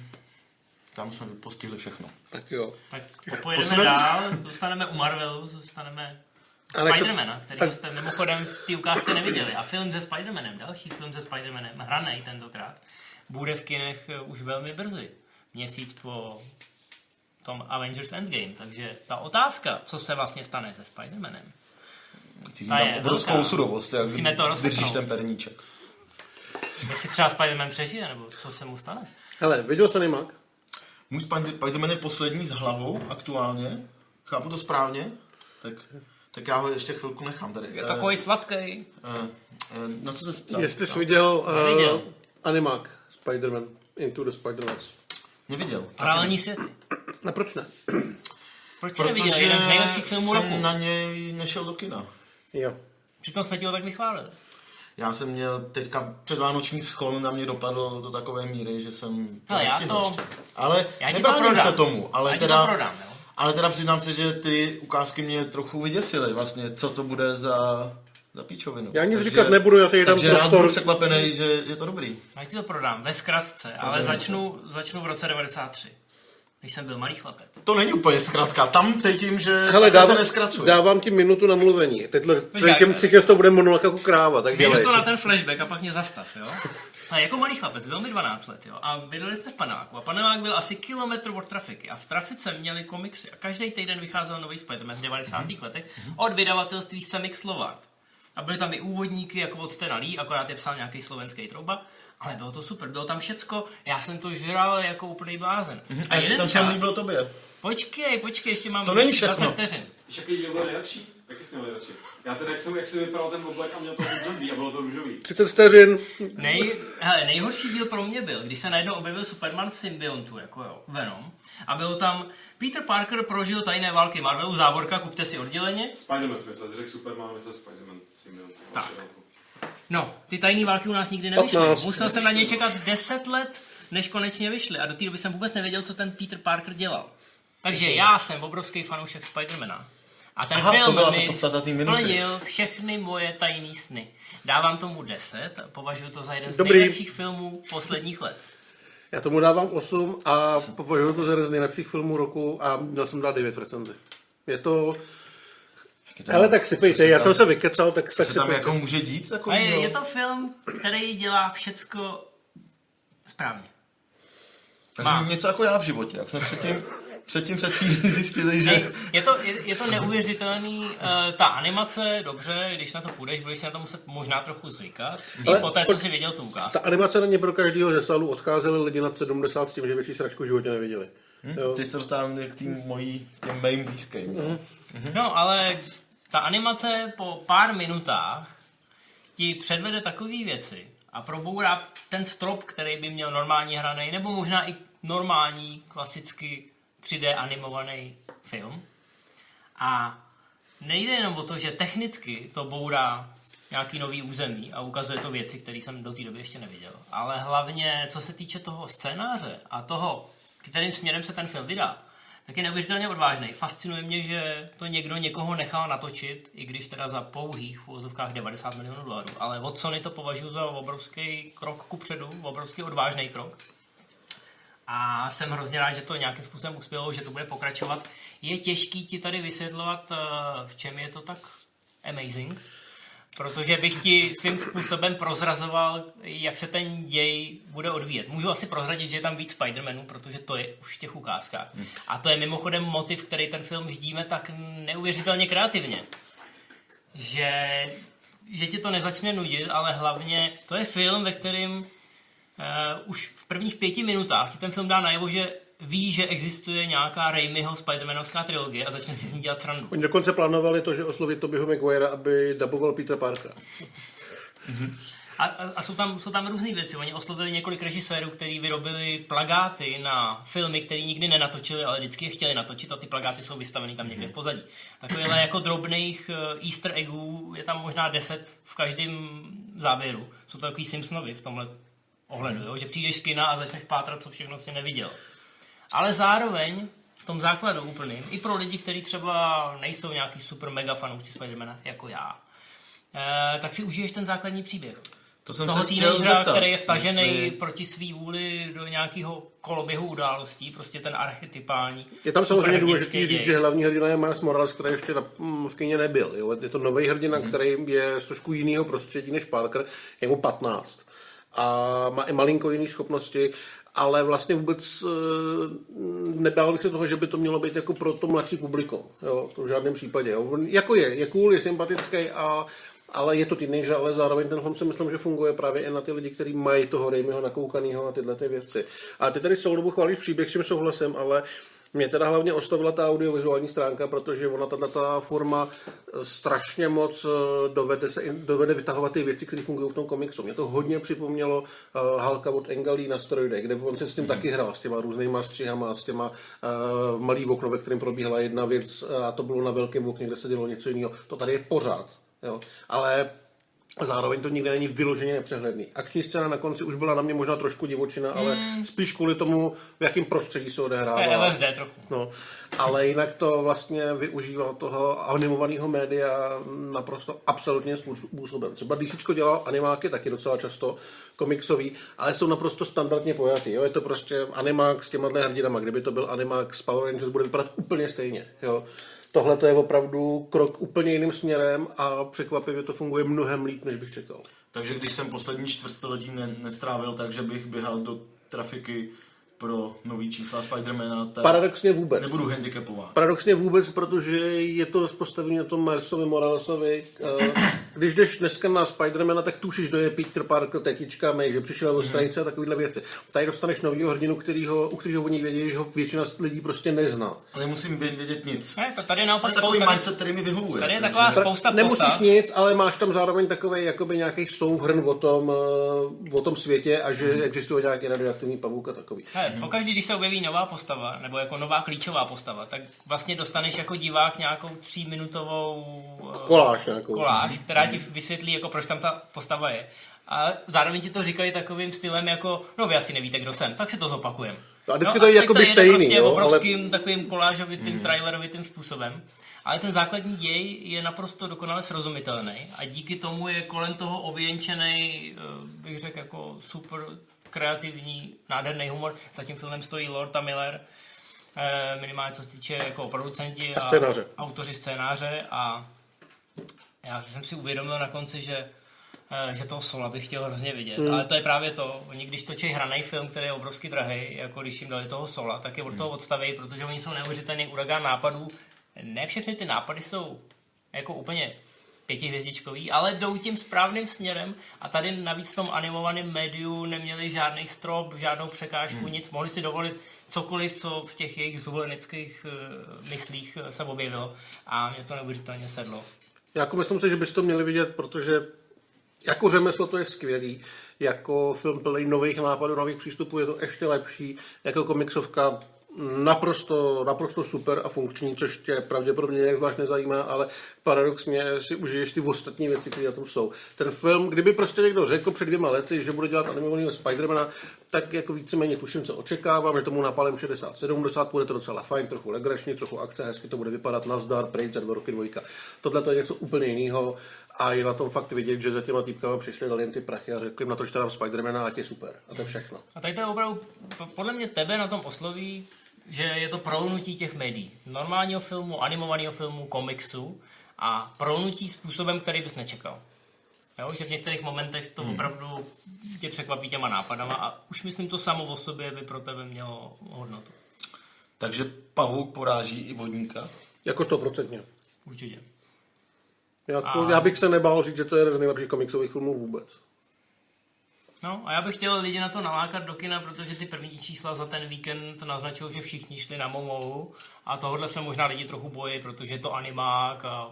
tam jsme postihli všechno. Tak jo. Tak pojedeme Posuneme se- dál, dostaneme u Marvelu, dostaneme Ale Spidermana, který tak- jste mimochodem v té ukázce neviděli. A film se Spidermanem, další film se Spidermanem, hranej tentokrát, bude v kinech eh, už velmi brzy. Měsíc po tom Avengers Endgame. Takže ta otázka, co se vlastně stane se Spidermanem, Cítím Ta tam je obrovskou velká. surovost, jak Musíme to držíš ten perníček. jestli třeba Spiderman přežije, nebo co se mu stane. Hele, viděl jsi Animák? Můj Spider- Spider-Man je poslední s hlavou aktuálně. Chápu to správně? Tak, tak já ho ještě chvilku nechám tady. Je Eh, takový sladký. eh, eh, na co se ptal? Jestli jsi viděl, uh, Animák, Spider-Man, Into the Spider-Verse. Neviděl. Paralelní svět. No proč ne? Proč jsi neviděl? Jeden z nejlepších filmů jsem roku. na něj nešel do kina. Jo. Přitom jsme ti ho tak vychválili. Já jsem měl teďka předvánoční schon na mě dopadl do takové míry, že jsem to Hele, já to- ještě. Ale já ti to se tomu, ale Já ti teda, to prodám, jo. ale teda přiznám se, že ty ukázky mě trochu vyděsily vlastně, co to bude za, za píčovinu. Já nic říkat nebudu, já tady dám takže prostor. budu překvapený, že je to dobrý. Já ti to prodám ve zkratce, ale začnu, začnu v roce 93. Když jsem byl malý chlapec. To není úplně zkrátka, tam cítím, že Hele, to se dávám, neskracuje. dávám ti minutu na mluvení. Teďle Počkej, cítím, to bude monolog jako kráva, tak dělej. to na ten flashback a pak mě zastav, jo? A jako malý chlapec, byl mi 12 let, jo? A bydleli jsme v paneláku. A panelák byl asi kilometr od trafiky. A v trafice měli komiksy. A každý týden vycházel nový Spider-Man v 90. letech od vydavatelství Semik Slovak. A byly tam i úvodníky, jako od Stena Lee, akorát je psal nějaký slovenský trouba. Ale bylo to super, bylo tam všecko. Já jsem to žral jako úplný blázen. A jak se ten film líbil tobě? Počkej, počkej, ještě mám To není všechno. 20 vteřin. Víš, jaký díl byl nejlepší? Jaký jsi měl nejlepší? Já teda, jak jsem, jak jsem vypadal ten oblek a měl to růžový a bylo to růžový. 30 vteřin. Nej, hele, nejhorší díl pro mě byl, když se najednou objevil Superman v symbiontu, jako jo, Venom, a byl tam Peter Parker prožil tajné války Marvelu, závorka, kupte si odděleně. Spider-Man jsem myslel, ty řekl Superman, myslel Spider-Man. Tak. No, ty tajné války u nás nikdy nevyšly. 15. Musel jsem na ně čekat 10 let, než konečně vyšly. A do té doby jsem vůbec nevěděl, co ten Peter Parker dělal. Takže já jsem obrovský fanoušek Spidermana. A ten Aha, film mi splnil všechny moje tajné sny. Dávám tomu 10 a považuji to za jeden z Dobrý. nejlepších filmů posledních let. Já tomu dávám 8 a považuji to za jeden z nejlepších filmů roku a měl jsem dát 9 v recenzi. Je to... Hele, tak sypejte, já jsem se vykecal, tak, tak Co se tam jako může dít? A Takový, je, je to film, který dělá všecko správně. Takže má. něco jako já v životě. Jak jsme předtím, předtím před chvílí zjistili, že... Je to, je, je to neuvěřitelný, uh, ta animace, dobře, když na to půjdeš, budeš si na to muset možná trochu zvykat. Ale I po té, co jsi viděl tu ukázku. Ta animace není pro každého ze sálu, odcházeli lidi nad 70 s tím, že větší sračku v životě neviděli. Jo. Teď se dostávám k tým mojí, k těm mým blízkým. No, ale ta animace po pár minutách ti předvede takové věci a probourá ten strop, který by měl normální hraný, nebo možná i normální, klasicky 3D animovaný film. A nejde jenom o to, že technicky to bourá nějaký nový území a ukazuje to věci, které jsem do té doby ještě neviděl. Ale hlavně, co se týče toho scénáře a toho, kterým směrem se ten film vydá, tak je neuvěřitelně odvážný. Fascinuje mě, že to někdo někoho nechal natočit, i když teda za pouhých v úvozovkách 90 milionů dolarů. Ale od Sony to považuji za obrovský krok ku předu, obrovský odvážný krok. A jsem hrozně rád, že to nějakým způsobem uspělo, že to bude pokračovat. Je těžký ti tady vysvětlovat, eh, v čem je to tak amazing, protože bych ti svým způsobem prozrazoval, jak se ten děj bude odvíjet. Můžu asi prozradit, že je tam víc Spider-Manů, protože to je už v těch ukázkách. A to je mimochodem motiv, který ten film ždíme tak neuvěřitelně kreativně. Že, že ti to nezačne nudit, ale hlavně to je film, ve kterém Uh, už v prvních pěti minutách ti ten film dá najevo, že ví, že existuje nějaká Raimiho Spider-Manovská trilogie a začne si s ní dělat srandu. Oni dokonce plánovali to, že osloví Tobyho Maguirea, aby daboval Peter Parkera. A, a, a jsou tam, jsou tam různé věci. Oni oslovili několik režisérů, kteří vyrobili plagáty na filmy, které nikdy nenatočili, ale vždycky je chtěli natočit a ty plagáty jsou vystaveny tam někde v pozadí. Takovýhle jako drobných eh, easter eggů je tam možná 10 v každém záběru. Jsou to takový Simpsonovi v tomhle ohledu, jo? že přijdeš z kina a začneš pátrat, co všechno si neviděl. Ale zároveň v tom základu úplným, i pro lidi, kteří třeba nejsou nějaký super mega fanoušci Spidermana, jako já, eh, tak si užiješ ten základní příběh To jsem toho se chtěl zeptat. který je vtažený jestli- proti svý vůli do nějakého koloběhu událostí, prostě ten archetypální. Je tam samozřejmě důležité říct, že hlavní hrdina je Miles Morales, který ještě na, mm, v kyně nebyl. Jo? Je to nový hrdina, Mhm. který je z trošku jiného prostředí než Parker. Je mu 15. A má i malinko jiné schopnosti, ale vlastně vůbec e, nebál bych se toho, že by to mělo být jako pro to mladší publikum. Jo? To v žádném případě. Jo? Jako je, je cool, je sympatický a ale je to teenager, ale zároveň ten film si myslím, že funguje právě i na ty lidi, kteří mají toho Raimiho nakoukanýho a tyhle ty věci. A ty tady celou dobu chválíš příběh, s čím souhlasím, ale mě teda hlavně ostavila ta audiovizuální stránka, protože ona tato ta forma eh, strašně moc eh, dovede, se, dovede vytahovat ty věci, které fungují v tom komiksu. Mě to hodně připomnělo uh, Halka od Engalí na steroidech, kde on se s tím taky hrál, s těma různýma střihama, s těma uh, malý okno, ve kterém probíhala jedna věc a to bylo na velkém okně, kde se dělo něco jiného. To tady je pořád. Jo. Ale Zároveň to nikdy není vyloženě nepřehledný. Akční scéna na konci už byla na mě možná trošku divočina, ale spíš kvůli tomu, v jakém prostředí se odehrává. To je LSD trochu. No, ale jinak to vlastně využíval toho animovaného média naprosto absolutně způsobem. Třeba DC dělal animáky taky docela často, komiksový, ale jsou naprosto standardně pojatý. Jo? Je to prostě animák s těma hrdinama. Kdyby to byl animák s Power Rangers, bude vypadat úplně stejně. Jo? Tohle to je opravdu krok úplně jiným směrem a překvapivě to funguje mnohem líp, než bych čekal. Takže když jsem poslední čtvrtstoletí ne, nestrávil tak, že bych běhal do trafiky pro nový čísla Spidermana, tak Paradoxně vůbec. nebudu handicapován. Paradoxně vůbec, protože je to postavení na tom Milesovi Moralesovi. Eh, Když jdeš dneska na Spidermana, tak tušíš, kdo je Peter Parker tetičkami, že přišel od stranice a takovýhle věci. Tady dostaneš novýho hrdinu, kterýho, u kterého oni vědí, že ho většina lidí prostě nezná. Ale nemusím vědět nic. Ne, to tady je To naopak je takový spousta- mindset, který mi vyhovuje. Tady je takže- taková spousta Nemusíš postav. nic, ale máš tam zároveň takový jakoby nějaký souhrn o tom, eh, o tom světě a že existuje nějaký radioaktivní pavůk a takový. Ne, pokaždý, když se objeví nová postava, nebo jako nová klíčová postava, tak vlastně dostaneš jako divák nějakou tříminutovou eh, Koláž nějakou. koláž, která ti vysvětlí, jako proč tam ta postava je. A zároveň ti to říkají takovým stylem jako, no vy asi nevíte, kdo jsem, tak si to zopakujem. No a vždycky no, to je jakoby jede stejný, prostě jo, obrovským takovým kolážovitým, hmm. trailerovitým způsobem. Ale ten základní děj je naprosto dokonale srozumitelný a díky tomu je kolem toho ověnčený, eh, bych řekl, jako super kreativní, nádherný humor. Za tím filmem stojí Lord a Miller, eh, minimálně co se týče jako producenti A scénáře. autoři scénáře a já jsem si uvědomil na konci, že eh, že toho Sola bych chtěl hrozně vidět. Hmm. Ale to je právě to. Oni když točí hraný film, který je obrovsky drahý, jako když jim dali toho Sola, tak je od toho odstaví, protože oni jsou neuvěřitelný uragán nápadů. Ne všechny ty nápady jsou jako úplně pětihvězdičkový, ale jdou tím správným směrem a tady navíc v tom animovaném médiu neměli žádný strop, žádnou překážku, hmm. nic, mohli si dovolit cokoliv, co v těch jejich zvolenických uh, myslích eh, se objevilo a mě to neuvěřitelně sedlo. Jako myslím si, že byste to měli vidět, protože jako řemeslo to je skvělý, jako film plný nových nápadů, nových přístupů je to ještě lepší, jako komiksovka naprosto, naprosto super a funkční, což tě pravděpodobně nějak zvlášť nezajímá, ale paradoxně si užiješ ty ostatní věci, které na tom jsou. Ten film, kdyby prostě někdo řekl před dvěma lety, že bude dělat animovaného Spidermana, tak jako víceméně tuším, co očekávám, že tomu napálem 60-70, bude to docela fajn, trochu legrační, trochu akce, hezky to bude vypadat nazdar, pryč za dva roky dvojka. Tohle to je něco úplně jiného a je na tom fakt vidět, že za těma týpkama přišli, dali jim ty prachy a řekli na to, že tam Spidermana a tě super. A to je všechno. A tady to je opravdu, po- podle mě tebe na tom osloví, že je to prolnutí těch médií. Normálního filmu, animovaného filmu, komiksu a prolnutí způsobem, který bys nečekal. Jo, že v některých momentech to opravdu tě překvapí těma nápadama a už myslím to samo o sobě by pro tebe mělo hodnotu. Takže pavouk poráží i vodníka. Jako stoprocentně. Určitě. Jako, A- Já bych se nebál říct, že to je jeden z nejlepších komiksových filmů vůbec. No a já bych chtěl lidi na to nalákat do kina, protože ty první čísla za ten víkend naznačují, že všichni šli na Momou a tohle se možná lidi trochu bojí, protože je to animák a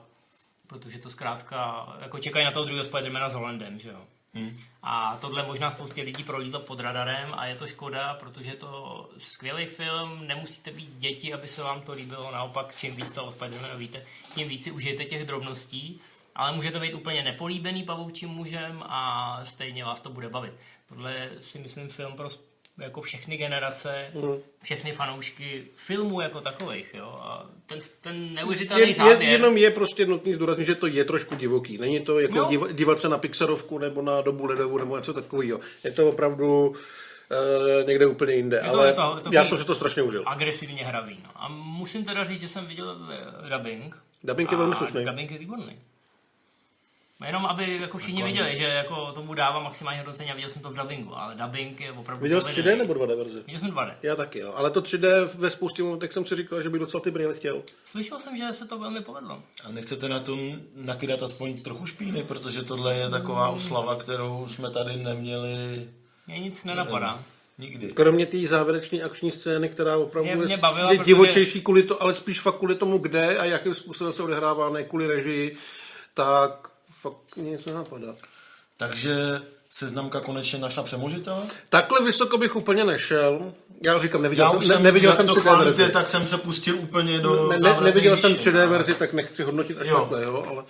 protože to zkrátka, jako čekají na toho druhého Spidermana s Hollandem, že jo. Hmm. A tohle možná spoustě lidí prolítlo pod radarem a je to škoda, protože je to skvělý film, nemusíte být děti, aby se vám to líbilo, naopak čím víc toho Spidermana víte, tím víc si užijete těch drobností, ale může to být úplně nepolíbený pavoučím mužem a stejně vás to bude bavit. Tohle si myslím film pro jako všechny generace, Mhm. všechny fanoušky filmů jako takových, jo. A ten, ten neuvěřitelný Je, záběr. je, jenom je prostě nutný zdůraznit, že to je trošku divoký. Není to jako Jo. div, dívat se na Pixarovku nebo na dobu ledovou nebo něco takového. Je to opravdu e, někde úplně jinde. to- ale to- je to já jsem si to strašně užil. agresivně hravý. No. A musím teda říct, že jsem viděl eh, dubbing. Dubbing je velmi slušný. Dubbing je výborný. Jenom aby jako všichni viděli, že jako tomu dávám maximální hodnocení a viděl jsem to v dubbingu, ale dubbing je opravdu Viděl jsi povedený. 3D nebo 2D verzi? Viděl jsem 2D. Já taky, no. Ale to 3D ve spoustě momentech jsem si říkal, že bych docela ty brýle chtěl. Slyšel jsem, že se to velmi povedlo. A nechcete na tom nakydat aspoň trochu špíny, protože tohle je taková oslava, kterou jsme tady neměli Mě nic nenapadá. nikdy. Kromě té závěrečné akční scény, která opravdu Mě- mě je, bavila, je protože- divočejší kvůli to, ale spíš fakt kvůli tomu, kde a jakým způsobem se odehrává, ne kvůli režii, tak fakt mě nic nenapadá. Takže seznamka konečně našla přemožitele? Takhle vysoko bych úplně nešel. Já říkám, neviděl Já jsem, jsem, neviděl jsem to 3D chválíte, verzi. tak jsem se pustil úplně do Ne, ne, neviděl jsem výšin, 3D ale- verzi, tak nechci hodnotit až Jo. takhle, jo, ale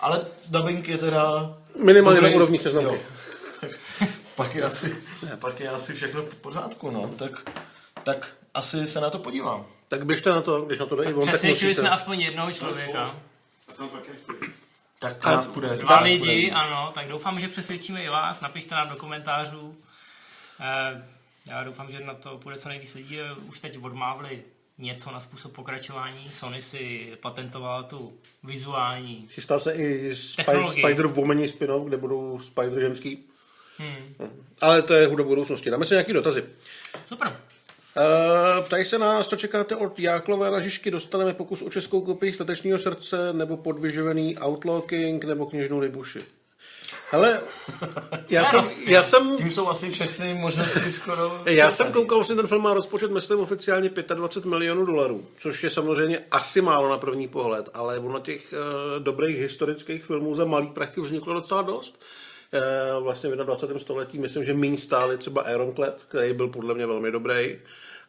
Ale dubbing je teda... minimálně na dobrý. úrovni seznamky. Tak pak je asi, pak je asi všechno v pořádku, no. Tak, tak asi se na to podívám. Tak běžte na to, když na to jde i on, tak Přesvědčili musíte. jsme aspoň jednoho člověka. Já jsem také chtěl. Tak nás bude... Dva nás bude lidi, víc. ano, tak doufám, že přesvědčíme i vás. Napište nám do komentářů. Eh, Já doufám, že na to půjde co nejvíc lidí. Už teď odmávli něco na způsob pokračování. Sony si patentovala tu vizuální. Chystá se i Spy- Technologie. Spider Womani spin-off, kde budou Spider ženský. Hmm. Ale to je hudba budoucnosti. Dáme si nějaký dotazy. Super. Uh, ptají se nás, co čekáte od Jáklové Lažišky. Dostaneme pokus o českou kopii statečního srdce, nebo podvyživený Outlaw King, nebo kněžnou Libuši. Ale já jsem, já jsem, Tím jsou asi všechny možnosti skoro... já jsem koukal, vlastně ten film má rozpočet, myslím, oficiálně 25 milionů dolarů, což je samozřejmě asi málo na první pohled, ale ono těch uh, dobrých historických filmů za malý prachy vzniklo docela dost. Uh, vlastně v 21. století myslím, že méně stály třeba Ironclad, který byl podle mě velmi dobrý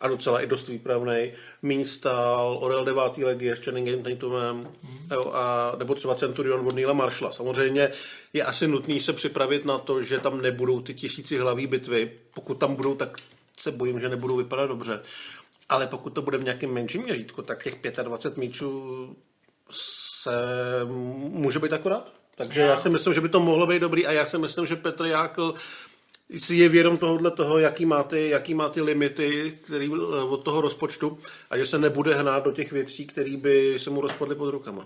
a docela i dost výpravný. Míň stál Orel 9. legie s Channingem Tatumem, jo, a, nebo třeba Centurion od Neila Marshalla. Samozřejmě je asi nutný se připravit na to, že tam nebudou ty tisíci hlaví bitvy. Pokud tam budou, tak se bojím, že nebudou vypadat dobře. Ale pokud to bude v nějakém menším měřítku, tak těch 25 míčů se může být akorát. Takže já si myslím, že by to mohlo být dobrý a já si myslím, že Petr Jákl si je vědom tohohle toho, jaký má ty, jaký má ty limity který, eh, od toho rozpočtu a že se nebude hnát do těch věcí, které by se mu rozpadly pod rukama.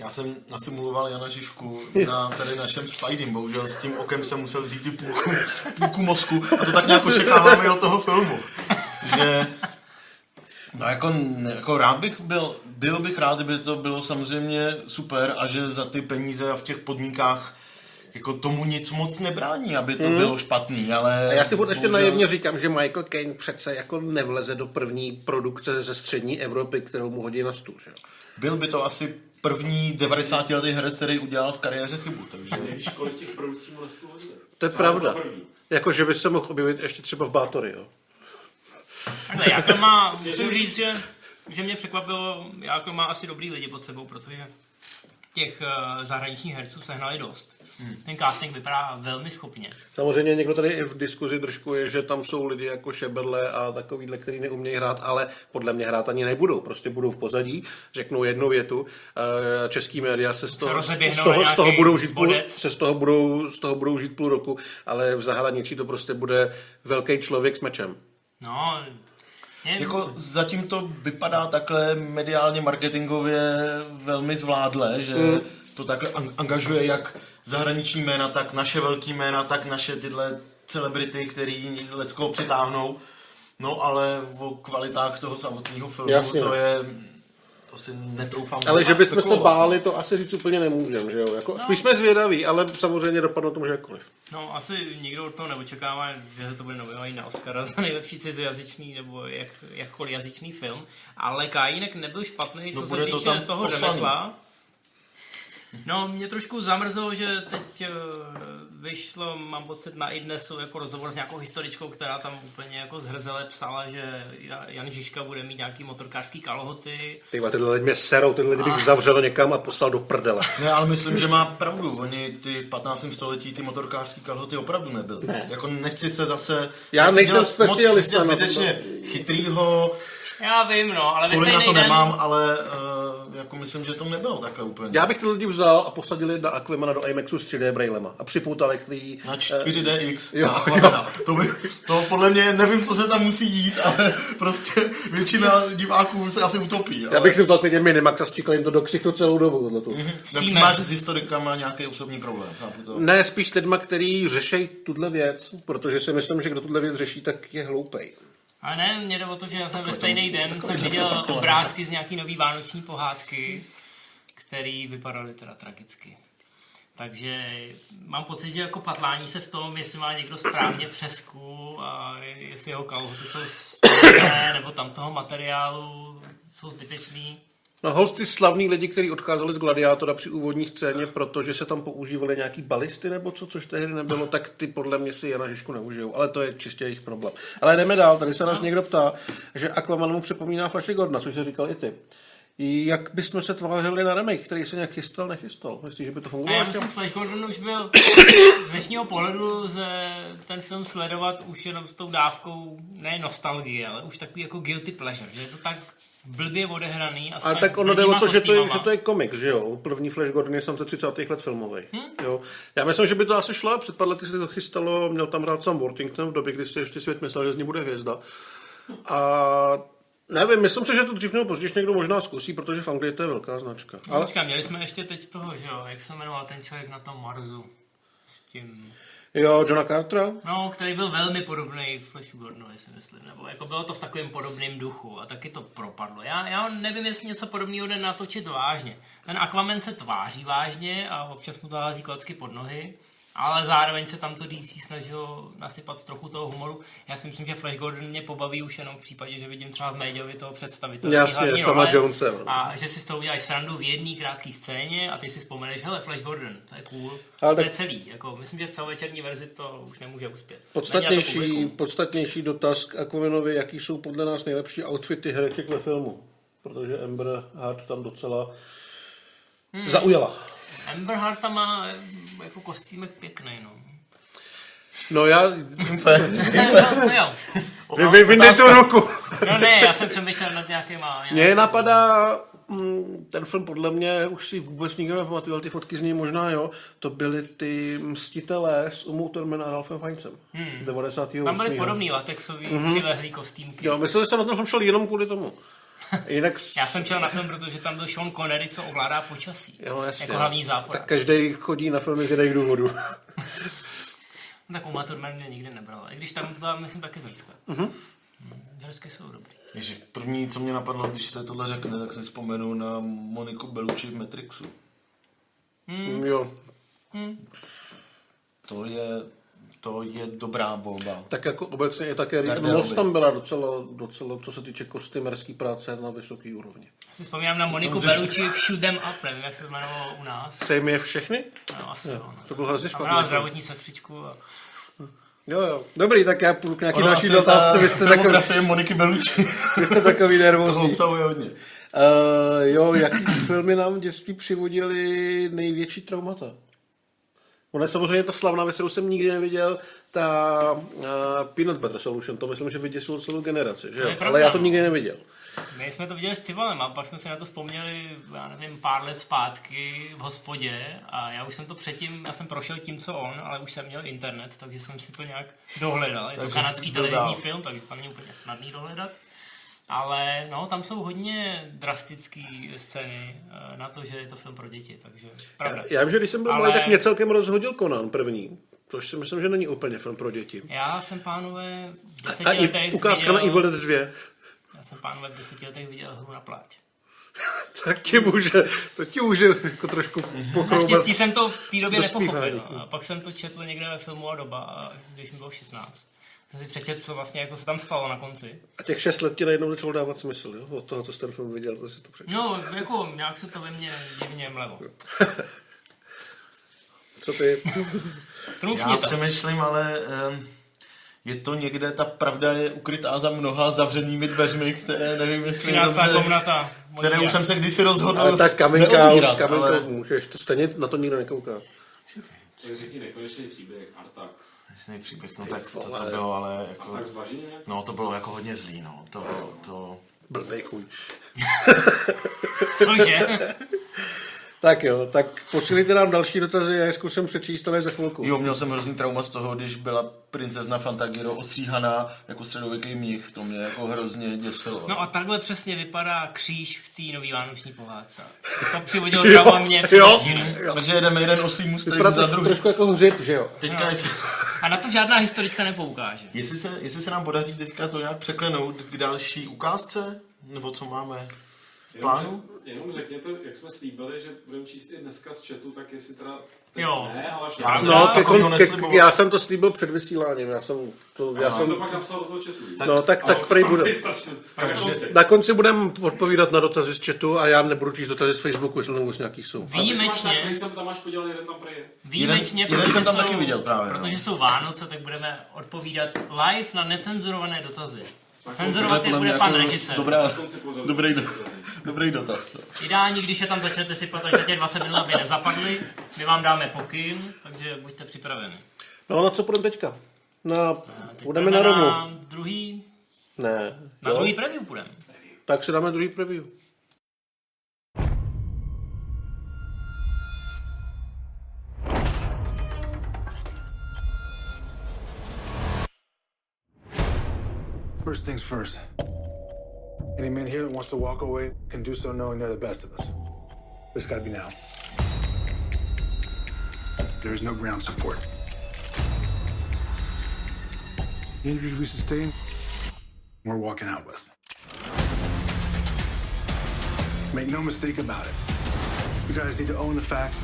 Já jsem nasimuloval Jana Žižku na tady našem Spidey, bohužel s tím okem jsem musel vzít i půlku, půlku mozku a to tak nějak očekávám i od toho filmu. Že No jako, jako rád bych byl, byl bych rád, kdyby to bylo samozřejmě super a že za ty peníze a v těch podmínkách jako tomu nic moc nebrání, aby to bylo špatný, ale... Hmm. A já si furt ještě bohužel- naivně říkám, že Michael Caine přece jako nevleze do první produkce ze střední Evropy, kterou mu hodí na stůl. Že? jo? Byl by to asi první 90 letý herec, který udělal v kariéře chybu, takže... Nevíš, kolik těch produkcí mu na stůl. To je pravda. Jako, že by se mohl objevit ještě třeba v Bátory. Jo? Takhle, Jákl má, musím říct, že, že mě překvapilo, Jákl má asi dobrý lidi pod sebou, protože těch uh, zahraničních herců sehnali dost. Hmm. Ten casting vypadá velmi schopně. Samozřejmě někdo tady i v diskuzi držkuje, že tam jsou lidi jako Šeberle a takovýhle, který neumějí hrát, ale podle mě hrát ani nebudou. Prostě budou v pozadí, řeknou jednu větu. eh, Český média se z toho, z toho, z toho budou žít půl, se z toho budou, z toho budou žít půl roku, ale v zahraničí to prostě bude velký člověk s mečem. No, je, Jako zatím to vypadá takhle mediálně, marketingově velmi zvládle, že Mm. to takhle an- angažuje jak zahraniční jména, tak naše velký jména, tak naše tyhle celebrity, který lecko přitáhnou. No ale o kvalitách toho samotného filmu Jasně. to je to si netroufám. Ale že bychom se báli, to asi říct úplně nemůžeme, že jo? Jako, Spíš jsme zvědaví, ale samozřejmě dopadlo to může jakkoliv. No, asi nikdo od toho neočekává, že to bude nominovaný na Oscara za nejlepší cizojazyčný nebo jak, jakkoliv jazyčný film, ale Kajínek nebyl špatný, co No, se týče tam toho poslaný. řemesla. No, mě trošku zamrzelo, že teď eh, vyšlo, mám pocit, na iDnesu jako rozhovor s nějakou historičkou, která tam úplně jako zhrzele psala, že Ja- Jan Žižka bude mít nějaký motorkářský kalhoty. Ty tyhle lidi mě serou, tyhle lidi bych zavřel někam a poslal do prdele. Ne, ale myslím, že má pravdu. Oni ty v 15. století ty motorkářský kalhoty opravdu nebyly. Ne. Jako nechci se zase... Já nejsem specialista moc zbytečně chytrýho, Já vím, no, ale kvůli na to den... nemám, ale uh, jako myslím, že to nebylo takhle úplně. Já bych ty lidi vzal a posadil je na Aquimana do IMAXu s 3D brailema a připoutal tý... Na 4DX. Jo, na Aquamana. To, by, to podle mě, nevím, co se tam musí dít, ale prostě většina diváků se asi utopí. Já Ale bych si vzal klidně Minimax a stříkal jim to do ksichtu celou dobu. Siemens. máš s historikama nějaký osobní problém. To. Ne, spíš s lidma, který řeší tuhle věc, protože si myslím, že kdo tuhle věc řeší, tak je hloupej. Ale ne, mě jde o to, že já jsem ve stejný musí- den jsem viděl obrázky z nějaký nový vánoční pohádky, který vypadaly teda tragicky. Takže mám pocit, že jako patlání se v tom, jestli má někdo správně přesku a jestli jeho kalhoty jsou stejné, nebo tam toho materiálu jsou zbytečný. No hold ty slavní lidi, kteří odcházeli z Gladiátora při úvodní scéně, protože se tam používaly nějaký balisty nebo co, což tehdy nebylo, tak ty podle mě si Jana Žižku neužijou. Ale to je čistě jejich problém. Ale jdeme dál, tady se nás někdo ptá, že Aquaman mu připomíná Flashy Gordona, což jsi říkal i ty. Jak bychom se tvářili na remake, který se nějak chystal, nechystal? Myslíš, že by to A fungovalo? já myslím, Flash Gordon už byl z dnešního pohledu lze ten film sledovat už jenom s tou dávkou ne nostalgie, ale už takový jako guilty pleasure, že je to tak blbě odehraný. A Ale tak ono jde o to, že to, je, že to je komiks, že jo? První Flash Gordon je sam ze 30. let filmový. Jo? Já myslím, že by to asi šlo. Před pár lety se to chystalo, měl tam hrát Sam Worthington v době, kdy si ještě svět myslel, že z ní bude hvězda. A nevím, myslím si, že to dřív nebo později někdo možná zkusí, protože v Anglii to je velká značka. Ale... Ale Počkej, měli jsme ještě teď toho, že jo, jak se jmenoval ten člověk na tom Marsu. S tím, jo, Johna Cartera, no, který byl velmi podobný Flashu Gordonovi, si myslím, nebo jako bylo to v takovém podobném duchu a taky to propadlo. Já, já nevím, jestli něco podobného jde natočit vážně. Ten Aquaman se tváří vážně a občas mu to hází klacky pod nohy, ale zároveň se tam to DC snažilo nasypat trochu toho humoru. Já si myslím, že Flash Gordon mě pobaví už jenom v případě, že vidím třeba v médiovi toho představitele. Jasně, sama role Jonese, no. A že si z toho uděláš srandu v jedné krátké scéně a ty si vzpomeneš, hele, Flash Gordon, to je cool. Ale to tak- je celý. Jako, myslím, že v celovečerní verzi to už nemůže uspět. Podstatnější, podstatnější dotaz k Aquamanovi, jaký jsou podle nás nejlepší outfity hereček ve filmu. Protože Amber Hart tam docela Hmm. zaujala. Amber Heart tam má jako kostýmek pěkný, no. No já, no, jo. vy, vy, vyndej tu ruku. no ne, já jsem přemýšlel nad nějakýma... Mně napadá, mm, ten film podle mě už si vůbec nikdo nepamatuje, ale ty fotky z něj možná jo, to byly ty mstitelé s Umou Thurman a Ralphem Fiennesem. Hmm. 98. Tam byly podobný latexový mm-hmm. přilehlý kostýmky. Jo, myslel jsem na ten film šel jenom kvůli tomu. Jinak... Já jsem šel na film, protože tam byl Sean Connery, co ovládá počasí. Jo, jasně. Jako hlavní zápor. Tak každý chodí na filmy z jiných důvodů. Tak Uma Thurman mě nikdy nebrala. I když tam byla, myslím, taky zrska. Mm-hmm. Zrsky jsou dobrý. Ježiš, první, co mě napadlo, když se tohle řekne, tak si vzpomenu na Moniku Bellucci v Matrixu. Mm. Jo. To je, to je dobrá volba. Tak jako obecně je také. Moc tam byla docela, docela, co se týče kostýmerské práce na vysoké úrovni. Si vzpomínám na Moniku Jsem si- Bellucci v Shoot 'em Up, nevím, jak se to jmenovalo u nás. Sejmy je všechny? No, asi jo. no. To bylo hrozně Tam měla špatné. zdravotní sestřičku a Jo, jo. Dobrý, tak já půjdu k nějaký další ta Vy jste, takový, Moniky Bellucci. vy jste takový to nervózní. obsahuje hodně. Uh, jo, jaký filmy nám v dětství přivodili největší traumata? Ona je samozřejmě ta slavná věc, kterou jsem nikdy neviděl, ta uh, Peanut Butter Solution, to myslím, že vyděsilo celou generaci, že jo? Ale já to nikdy neviděl. my jsme to viděli s Civalem a pak jsme si na to vzpomněli, já nevím, pár let zpátky v hospodě a já už jsem to předtím, já jsem prošel tím, co on, ale už jsem měl internet, takže jsem si to nějak dohledal. Je to kanadský televizní film, takže to není úplně snadný dohledat. Ale no, tam jsou hodně drastické scény eh, na to, že je to film pro děti, takže pravda. Já vím, že když jsem byl Ale- malý, tak mě celkem rozhodil Conan první, což si myslím, že není úplně film pro děti. Já jsem, pánové, v deseti A i letech ukázka na viděl, Evil Dead 2. Já jsem, pánové, v deseti letech viděl hru na pláč. tak ti může, to ti může jako trošku pochroubat. Naštěstí jsem to v té době do nepochopil. A pak jsem to četl někde ve filmu a doba, a když mi bylo 16. Jsem si přečetl, co vlastně jako se tam stalo na konci. A těch šest let ti najednou začalo dávat smysl, jo? Od toho, co jsi ten film viděl, to si to přečetl. No, jako nějak se to ve mně divně mlevo. Co ty? Já přemýšlím, ale um, je to někde, ta pravda je ukrytá za mnoha zavřenými dveřmi, které nevím, jestli je 13. dobře, komnata. které už jsem se kdysi rozhodl Ale tak neotvírat, out, coming ale... můžeš, to stejně na to nikdo nekouká. Tak řekni nekonečný příběh, Artax. Jasný příběh, no tak to, to bylo, ale jako, bažině? no to bylo jako hodně zlý, no, to, to, Blbej chuj. Cože? Tak jo, tak posílíte nám další dotazy, já je zkusím přečíst, ale za chvilku. Jo, měl jsem hrozný trauma z toho, když byla princezna Fantagiro ostříhaná jako středověký mních. To mě jako hrozně děsilo. No a takhle přesně vypadá kříž v té nový vánoční pohádce. To přivodilo trauma mě jo. především. Takže jedeme jeden oslý Vypadá za druhý. trošku jako hřib, že jo? Teďka, jestli, A na to žádná historička nepoukáže. jestli, se, jestli se nám podaří teďka to nějak překlenout k další ukázce, nebo co máme v plánu? Jenom, jenom řekněte, jak jsme slíbili, že budeme číst i dneska z chatu, tak jestli teda... Jo. Ne, ale až Já já jsem- No, Já ke, takovýho ke, nesliboval. já jsem to slíbil před vysíláním, já jsem to, já jsem jsem, to pak napsal do toho chatu. no tak, tak prej bude. vystrašen. Tak na konci. Na konci budeme odpovídat na dotazy z chatu a já nebudu číst dotazy z Facebooku, jestli tam vůbec nějaký jsou. Výjimečně, Když jsem tam máš podělal, jeden tam prej výjimečně, Jeden- jeden jsem tam protože taky jsou- viděl právě, no. Protože jsou Vánoce, tak budeme odpovídat live na necenzurované dotazy. Cenzurovat je bude pan režisér. Dobrá, dobrý, do, dobrý dotaz. no. Ideální, když je tam začnete sypat až za těch 20 minut, aby nezapadly. My vám dáme pokyn, takže buďte připraveni. No na co půjdeme teďka? Na, Teď půjdeme na Romu. Na druhý, Ne. na jo? druhý preview půjdeme. Tak si dáme druhý preview. First things first. Any man here that wants to walk away can do so knowing they're the best of us. It's gotta be now. There is no ground support. The injuries we sustain, we're walking out with. Make no mistake about it. You guys need to own the fact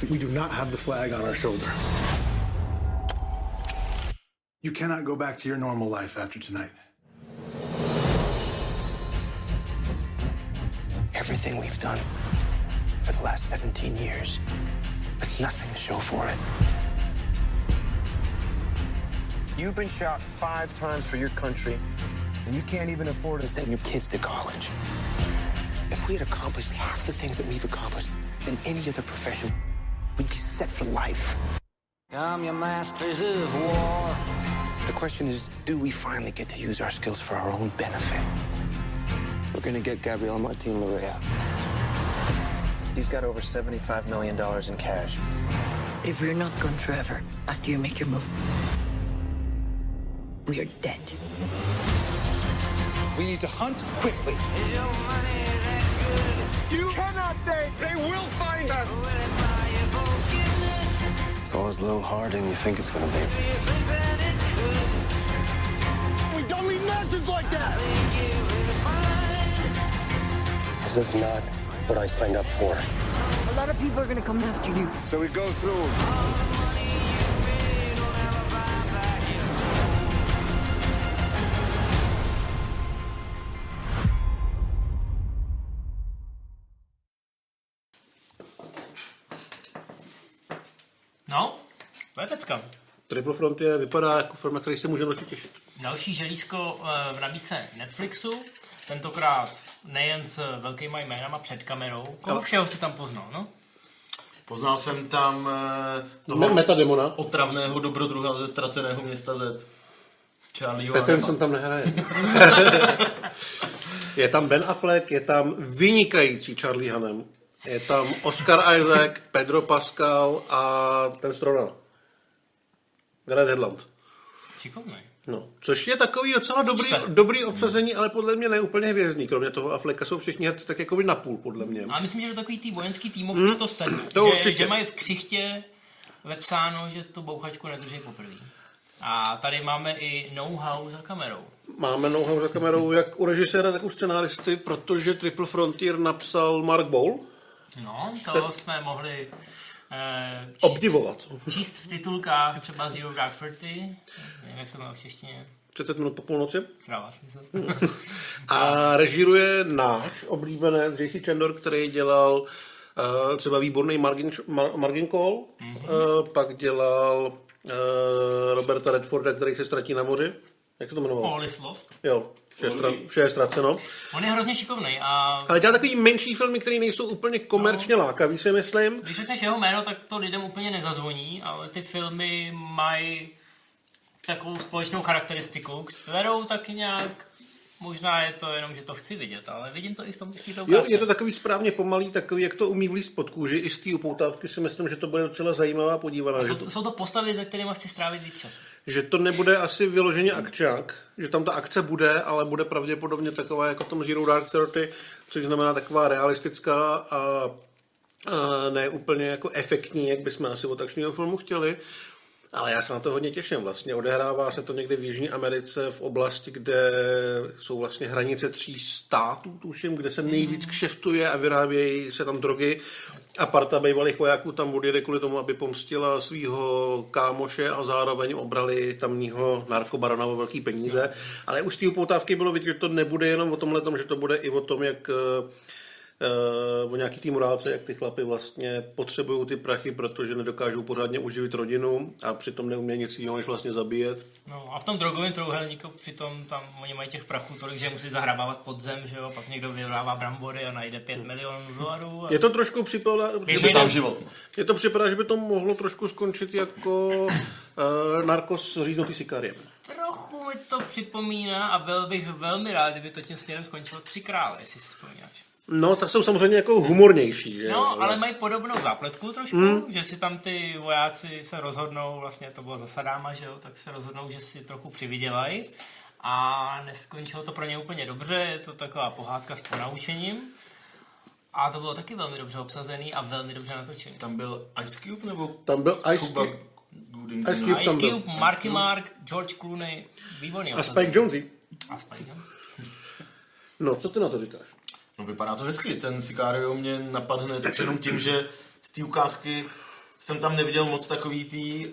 that we do not have the flag on our shoulders. You cannot go back to your normal life after tonight. Everything we've done for the last 17 years with nothing to show for it. You've been shot five times for your country, and you can't even afford to Send your kids to college. If we had accomplished half the things that we've accomplished in any other profession, we'd be set for life. I'm your masters of war. The question is, do we finally get to use our skills for our own benefit? We're gonna get Gabriel Martin Lorea. He's got over $75 million in cash. If we're not gone forever after you make your move, we are dead. We need to hunt quickly. You cannot stay. They will find us. It's always a little harder than you think it's gonna be. We don't need nonsense like that. This is not what I signed up for. A lot of people are gonna come after you. So we go through. No, to je pecka. Triple Frontier vypadá jako film, na který se můžeme určitě těšit. Další želízko eh, v nabídce Netflixu, tentokrát nejen s velkýma jménama před kamerou. Koho Ale- všeho si tam poznal, no? Poznal jsem tam eh, Me- toho Metademona. otravného dobrodruha ze ztraceného města Z. Charlieho Adama. jsem tam nehraje. je tam Ben Affleck, je tam vynikající Charlie Hanem, je tam Oscar Isaac, Pedro Pascal a ten strona. Gareth Hedland. Šikovný. No, což je takový docela dobrý, Se. dobrý obsazení, ale podle mě neúplně hvězdný. Kromě toho Afflecka jsou všichni herci tak jako by napůl, podle mě. A myslím, že do takový tý vojenský týmovky to sedne. to že, určitě. že mají v ksichtě vepsáno, že tu bouchačku nedrží poprvé. A tady máme i know-how za kamerou. Máme know za kamerou jak u režiséra, tak u scenáristy, protože Triple Frontier napsal Mark Ball. No, to jsme mohli číst, Obdivovat. číst v titulkách třeba Zero Dark Thirty, nevím, jak se to v češtině 30 minut po půlnoci. A režíruje náš oblíbenec JC Chandor, který dělal uh, třeba výborný Margin, Mar, Margin Call, mm-hmm. uh, pak dělal uh, Roberta Redforda, který se ztratí na moři. Jak se to jmenovalo? All is lost. Jo, vše je, ztraceno. On je hrozně šikovný a Ale dělá takový menší filmy, které nejsou úplně komerčně no. lákavý, si myslím. když řekneš jeho jméno, tak to lidem úplně nezazvoní, ale ty filmy mají takovou společnou charakteristiku, kterou tak nějak Možná je to jenom, že to chci vidět, ale vidím to i v tom té Jo, je to takový správně pomalý, takový, jak to umí vlízt pod kůži. I z té upoutávky si myslím, že to bude docela zajímavá podívaná. Jsou to, to, jsou to postavy, se kterými chci strávit víc času. že to nebude asi vyloženě akčák, že tam ta akce bude, ale bude pravděpodobně taková jako v tom Zero Dark Thirty, což znamená taková realistická a, a ne úplně jako efektní, jak bychom asi od akčního filmu chtěli. Ale já se na to hodně těším. Vlastně odehrává se to někde v Jižní Americe v oblasti, kde jsou vlastně hranice tří států, tuším, kde se nejvíc kšeftuje a vyrábějí se tam drogy. A parta bývalých vojáků tam odjede kvůli tomu, aby pomstila svého kámoše a zároveň obrali tamního narkobarona o velký peníze. Ale už z té upoutávky bylo vidět, že to nebude jenom o tomhle, tom, že to bude i o tom, jak eh, o nějaký té morálce, jak ty chlapy vlastně potřebují ty prachy, protože nedokážou pořádně uživit rodinu a přitom neumějí nic jiného, než vlastně zabíjet. No a v tom drogovém trouhelníku přitom tam oni mají těch prachů tolik, že musí zahrabávat pod zem, že jo, pak někdo vyhrává brambory a najde 5 milionů dolarů. A... Je to trošku připadá, tam život. Je to připadá, že by to mohlo trošku skončit jako uh, narkos říznutý sikariem. Trochu mi to připomíná a byl bych velmi rád, kdyby to tím směrem skončilo tři krále, jestli si vzpomínáš. No, tak jsou samozřejmě jako humornější, že? No, ale mají podobnou zápletku trošku, Hmm. že si tam ty vojáci se rozhodnou, vlastně to bylo za Sadáma, že jo, tak se rozhodnou, že si trochu přivydělají a neskončilo to pro ně úplně dobře, je to taková pohádka s ponaučením. A to bylo taky velmi dobře obsazený a velmi dobře natočený. Tam byl Ice Cube nebo Tam byl Ice Cuba Cube. Gooding Ice Cube Ice tam byl. Cube, Marky Mark, George Clooney, výborný A. Spike Jonze. A Spike Jonze. No, co ty na to říkáš? No vypadá to hezky, ten Sicario mě napadl hned už jenom tím, že z té ukázky jsem tam neviděl moc takový tý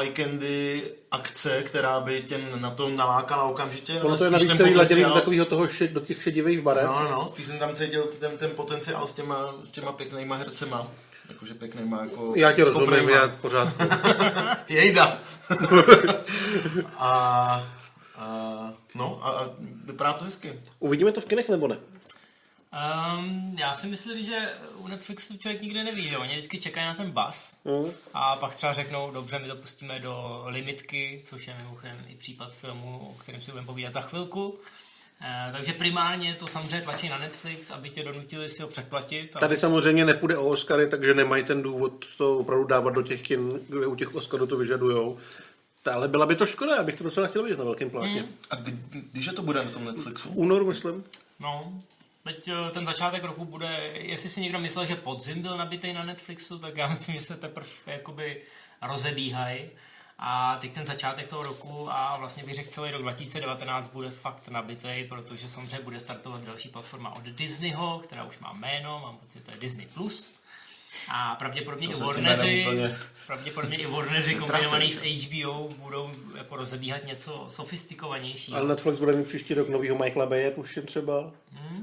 eye candy akce, která by tě na to nalákala okamžitě. Ono ale to je navíc celý laděný do takového toho šed, do těch šedivých barev. No, no, no, spíš jsem tam cítil ten, ten potenciál s těma, s těma pěknýma hercema. Jakože pěknýma jako... Já ti rozumím, já pořád. Jejda. a, a, no, a, a vypadá to hezky. Uvidíme to v kinech nebo ne? Um, já si myslím, že u Netflixu člověk nikdy neví, že oni vždycky čekají na ten bus Mm. a pak třeba řeknou, dobře, my to pustíme do limitky, což je mimochodem i případ filmu, o kterém si budeme povídat za chvilku. Uh, takže primárně to samozřejmě tlačí na Netflix, aby tě donutili si ho předplatit. a- Tady samozřejmě nepůjde o Oscary, takže nemají ten důvod to opravdu dávat do těch kin, kde u těch Oscarů to vyžadujou. Ta- Ale byla by to škoda, já bych to docela chtěl vidět na velkém plátně. Mm. A kdy, když je to bude na tom Netflixu? V únoru, myslím. No, teď eh, ten začátek roku bude, jestli si někdo myslel, že podzim byl nabitý na Netflixu, tak já myslím, že se teprve jakoby rozebíhají. A teď ten začátek toho roku a vlastně bych řekl celý rok 2019 bude fakt nabitý, protože samozřejmě bude startovat další platforma od Disneyho, která už má jméno, mám pocit, to je Disney+. Plus. A pravděpodobně To i úplně pravděpodobně i Warneri Ztrácejí. kombinovaný s HBO budou jako rozebíhat něco sofistikovanějšího. Ale Netflix bude mít příští rok novýho Michaela Baye, tuším třeba.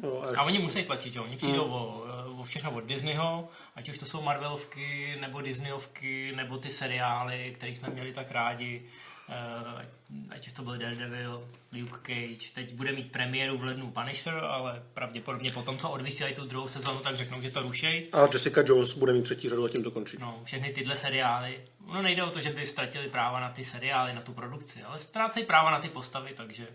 No, A ještě- oni musí tlačit, že? Oni přijdou Mm. o, o všechno od Disneyho, ať už to jsou Marvelovky, nebo Disneyovky, nebo ty seriály, které jsme měli tak rádi, ať už to byl Daredevil, Luke Cage, teď bude mít premiéru v lednu Punisher, ale pravděpodobně po tom, co odvysílají tu druhou sezónu, tak řeknou, že to rušej. A Jessica Jones bude mít třetí řadu a tím to končí. No, všechny tyhle seriály. Ono nejde o to, že by ztratili práva na ty seriály, na tu produkci, ale ztrácejí práva na ty postavy, takže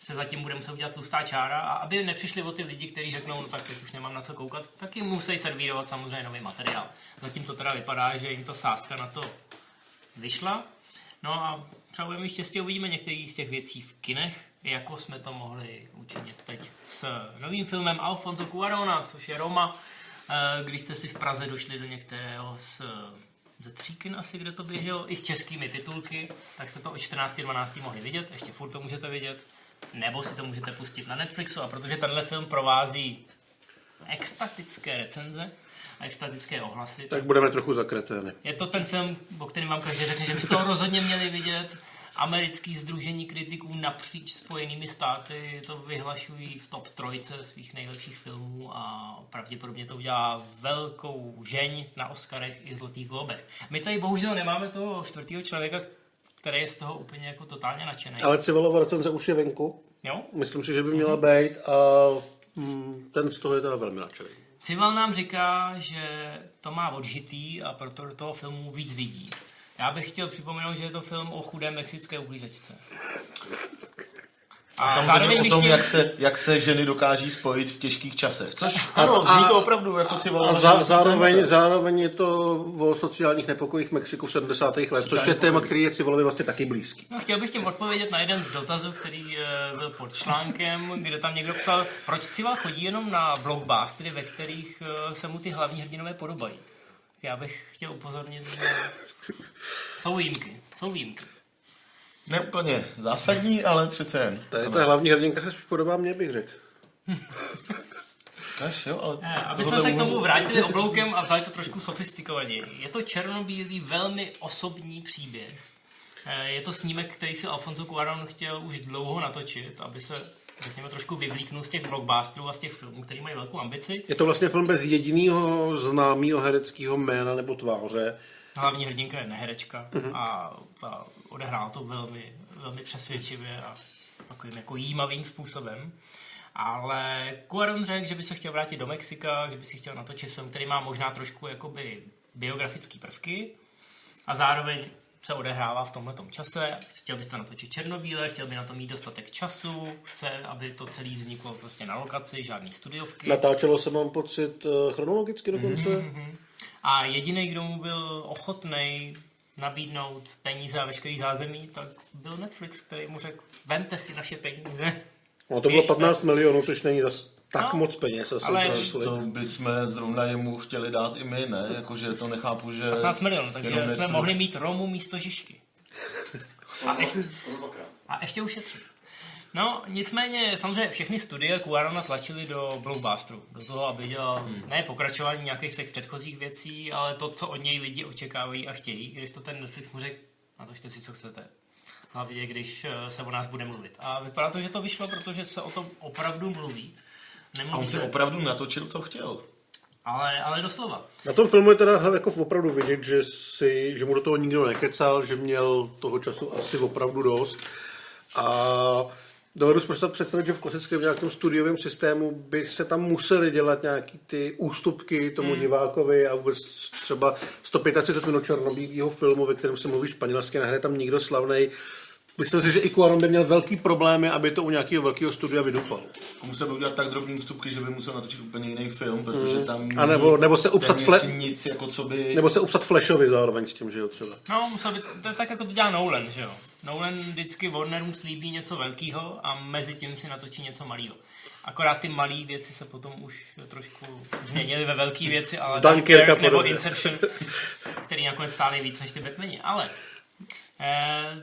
se zatím bude muset udělat tlustá čára a aby nepřišli o ty lidi, kteří řeknou, no tak teď už nemám na co koukat, tak jim musí servírovat samozřejmě nový materiál. Zatím to teda vypadá, že jim to sázka na to vyšla. No a třeba budeme mít štěstí, uvidíme některý z těch věcí v kinech, jako jsme to mohli učinit teď s novým filmem Alfonso Cuarona, což je Roma, Eh, když jste si v Praze došli do některého z eh, ze Tříkin asi, kde to běželo, i s českými titulky, tak se to o 14.12. mohli vidět, ještě furt to můžete vidět, nebo si to můžete pustit na Netflixu a protože tenhle film provází extatické recenze a extatické ohlasy, Tak budeme trochu zakretény. je to ten film, o kterém vám každý řekne, že byste ho rozhodně měli vidět. Americký združení kritiků napříč spojenými státy to vyhlašují v top trojce svých nejlepších filmů a pravděpodobně to udělá velkou žeň na Oscarech i Zlatých globech. My tady bohužel nemáme toho čtvrtého člověka, který je z toho úplně jako totálně nadšený. Ale Civilova recenze už je venku. Jo? Myslím si, že by měla být a mm, ten z toho je teda velmi nadšený. Cival nám říká, že to má odžitý a proto do toho filmu víc vidí. Já bych chtěl připomenout, že je to film o chudé mexické uklízečce. A samozřejmě o tom, jak se, jak se ženy dokáží spojit v těžkých časech. Což ano, zní to opravdu jako A civilizovaný za, téma. zároveň, zároveň je to o sociálních nepokojích v Mexiku v 70. let, což je téma, který je Civilovi vlastně taky blízký. No, chtěl bych tím odpovědět na jeden z dotazů, který eh, byl pod článkem, kde tam někdo psal, proč Cival chodí jenom na blockbustery, ve kterých eh, se mu ty hlavní hrdinové podobají. Já bych chtěl upozornit, že jsou výjimky. Jsou výjimky. Ne úplně zásadní, ale přece jen. Tady ta hlavní hrdinka se spíš podobá mně, bych řekl. Až, jo, ale Ne, z aby jsme se k tomu vrátili obloukem a vzali to trošku sofistikovaněji. Je to černobílý, velmi osobní příběh. Eh, Je to snímek, který si Alfonso Cuarón chtěl už dlouho natočit, aby se, řekněme, trošku vyvlíknul z těch blockbusterů a z těch filmů, který mají velkou ambici. Je to vlastně film bez jediného známého hereckého jména nebo tváře. Hlavní hrdinka je neherečka Mhm. a ta odehrála to velmi, velmi přesvědčivě a takovým jako jímavým způsobem. Ale Cuarón řekl, že by se chtěl vrátit do Mexika, že by si chtěl natočit film, který má možná trošku jakoby biografické prvky a zároveň se odehrává v tomhletom čase. Chtěl by to natočit černobíle, chtěl by na to mít dostatek času, chce, aby to celé vzniklo prostě na lokaci, žádný studiovky. Natáčelo se, mám pocit, eh, chronologicky dokonce. Mhm. A jediný, kdo mu byl ochotný nabídnout peníze a veškerý zázemí, tak byl Netflix, který mu řekl, vemte si naše peníze. No to bylo Běžte. 15 milionů, což není zas tak No, moc peněz. Asi ale- tolik. to bychom zrovna jemu chtěli dát i my, ne? Jakože to nechápu, že... 15 milionů, takže jsme Netflix. mohli mít Romu místo Žižky. A ještě, a ještě ušetřit. No, nicméně, samozřejmě všechny studie Cuarona tlačily do blockbusteru. Do toho, aby dělal hmm. ne pokračování nějakých svých předchozích věcí, ale to, co od něj lidi očekávají a chtějí, když to ten Netflix mu řekl, natočte si, co chcete. Hlavně, když eh, se o nás bude mluvit. A vypadá to, že to vyšlo, protože se o tom opravdu mluví. A Nemluví on si se, opravdu natočil, co chtěl. ale, ale doslova. Na tom filmu je teda jako opravdu vidět, že, si, že mu do toho nikdo nekecal, že měl toho času asi opravdu dost. A dovedu si prostě představit, že v klasickém nějakém studiovém systému by se tam museli dělat nějaký ty ústupky tomu hmm. divákovi a vůbec třeba 135 minut černobílého filmu, ve kterém se mluví španělsky, nehraje tam nikdo slavnej. Myslím si, že i Cuarón by měl velký problémy, aby to u nějakého velkého studia vydupal. Musel by udělat tak drobný vstupky, že by musel natočit úplně jiný film, protože tam A nebo- nebo se upsat fle- nic, jako co by... Nebo se upsat Flashovi zároveň s tím, že jo, třeba. No, musel by, to je tak, jako to dělá Nolan, že jo. Nolan vždycky Warnerům slíbí něco velkého a mezi tím si natočí něco malého. Akorát ty malé věci se potom už trošku změnily ve velké věci, ale Dunkirk nebo podobně. Inception, který nakonec stály víc než ty Batmani. Ale eh,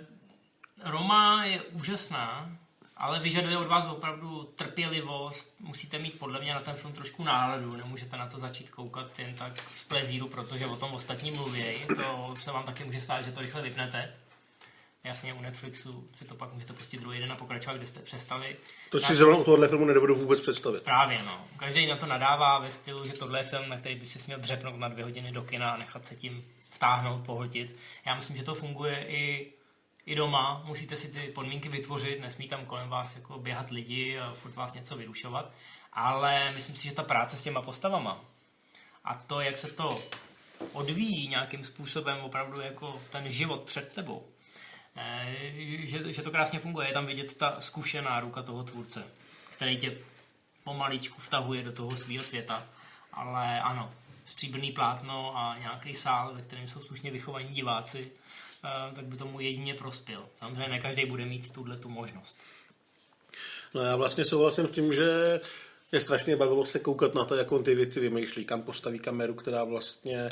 Roma je úžasná, ale vyžaduje od vás opravdu trpělivost. Musíte mít podle mě na ten film trošku náladu, nemůžete na to začít koukat jen tak z plezíru, protože o tom ostatní mluví. To se vám taky může stát, že to rychle vypnete. Jasně, u Netflixu si to pak můžete pustit druhý den a pokračovat, kde jste přestali. To si zrovna u tohohle filmu nedovedu vůbec představit. Právě, no. Každý na to nadává ve stylu, že tohle je film, na který by si směl dřepnout na dvě hodiny do kina a nechat se tím vtáhnout, pohltit. Já myslím, že to funguje i, i doma. Musíte si ty podmínky vytvořit, nesmí tam kolem vás jako běhat lidi a furt vás něco vyrušovat. Ale myslím si, že ta práce s těma postavama a to, jak se to odvíjí nějakým způsobem opravdu jako ten život před tebou, eh, že, že to krásně funguje. Je tam vidět ta zkušená ruka toho tvůrce, který tě pomaličku vtahuje do toho svého světa. Ale ano, stříbrný plátno a nějaký sál, ve kterém jsou slušně vychovaní diváci, tak by tomu jedině prospěl. Samozřejmě ne každý bude mít tuhle tu možnost. No já vlastně souhlasím s tím, že je strašně bavilo se koukat na to, jak on ty věci vymýšlí, kam postaví kameru, která vlastně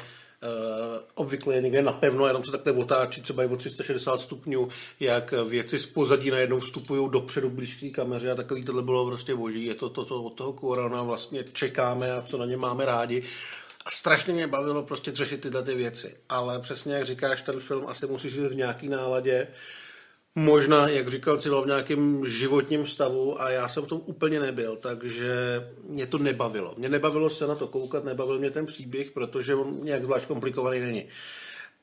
obvykle je někde napevno, jenom se takhle otáčí třeba i o 360 stupňů, jak věci z pozadí najednou vstupují dopředu blíž k kameře a takový tohle bylo prostě boží. Je to, to, to od toho Kuarona vlastně čekáme a co na ně máme rádi. A strašně mě bavilo prostě řešit tyhle ty věci. Ale přesně jak říkáš, ten film asi musíš vidět v nějaký náladě. Možná, jak říkal Civil, v nějakém životním stavu a já jsem v tom úplně nebyl, takže mě to nebavilo. Mě nebavilo se na to koukat, nebavil mě ten příběh, protože on nějak zvlášť komplikovaný není.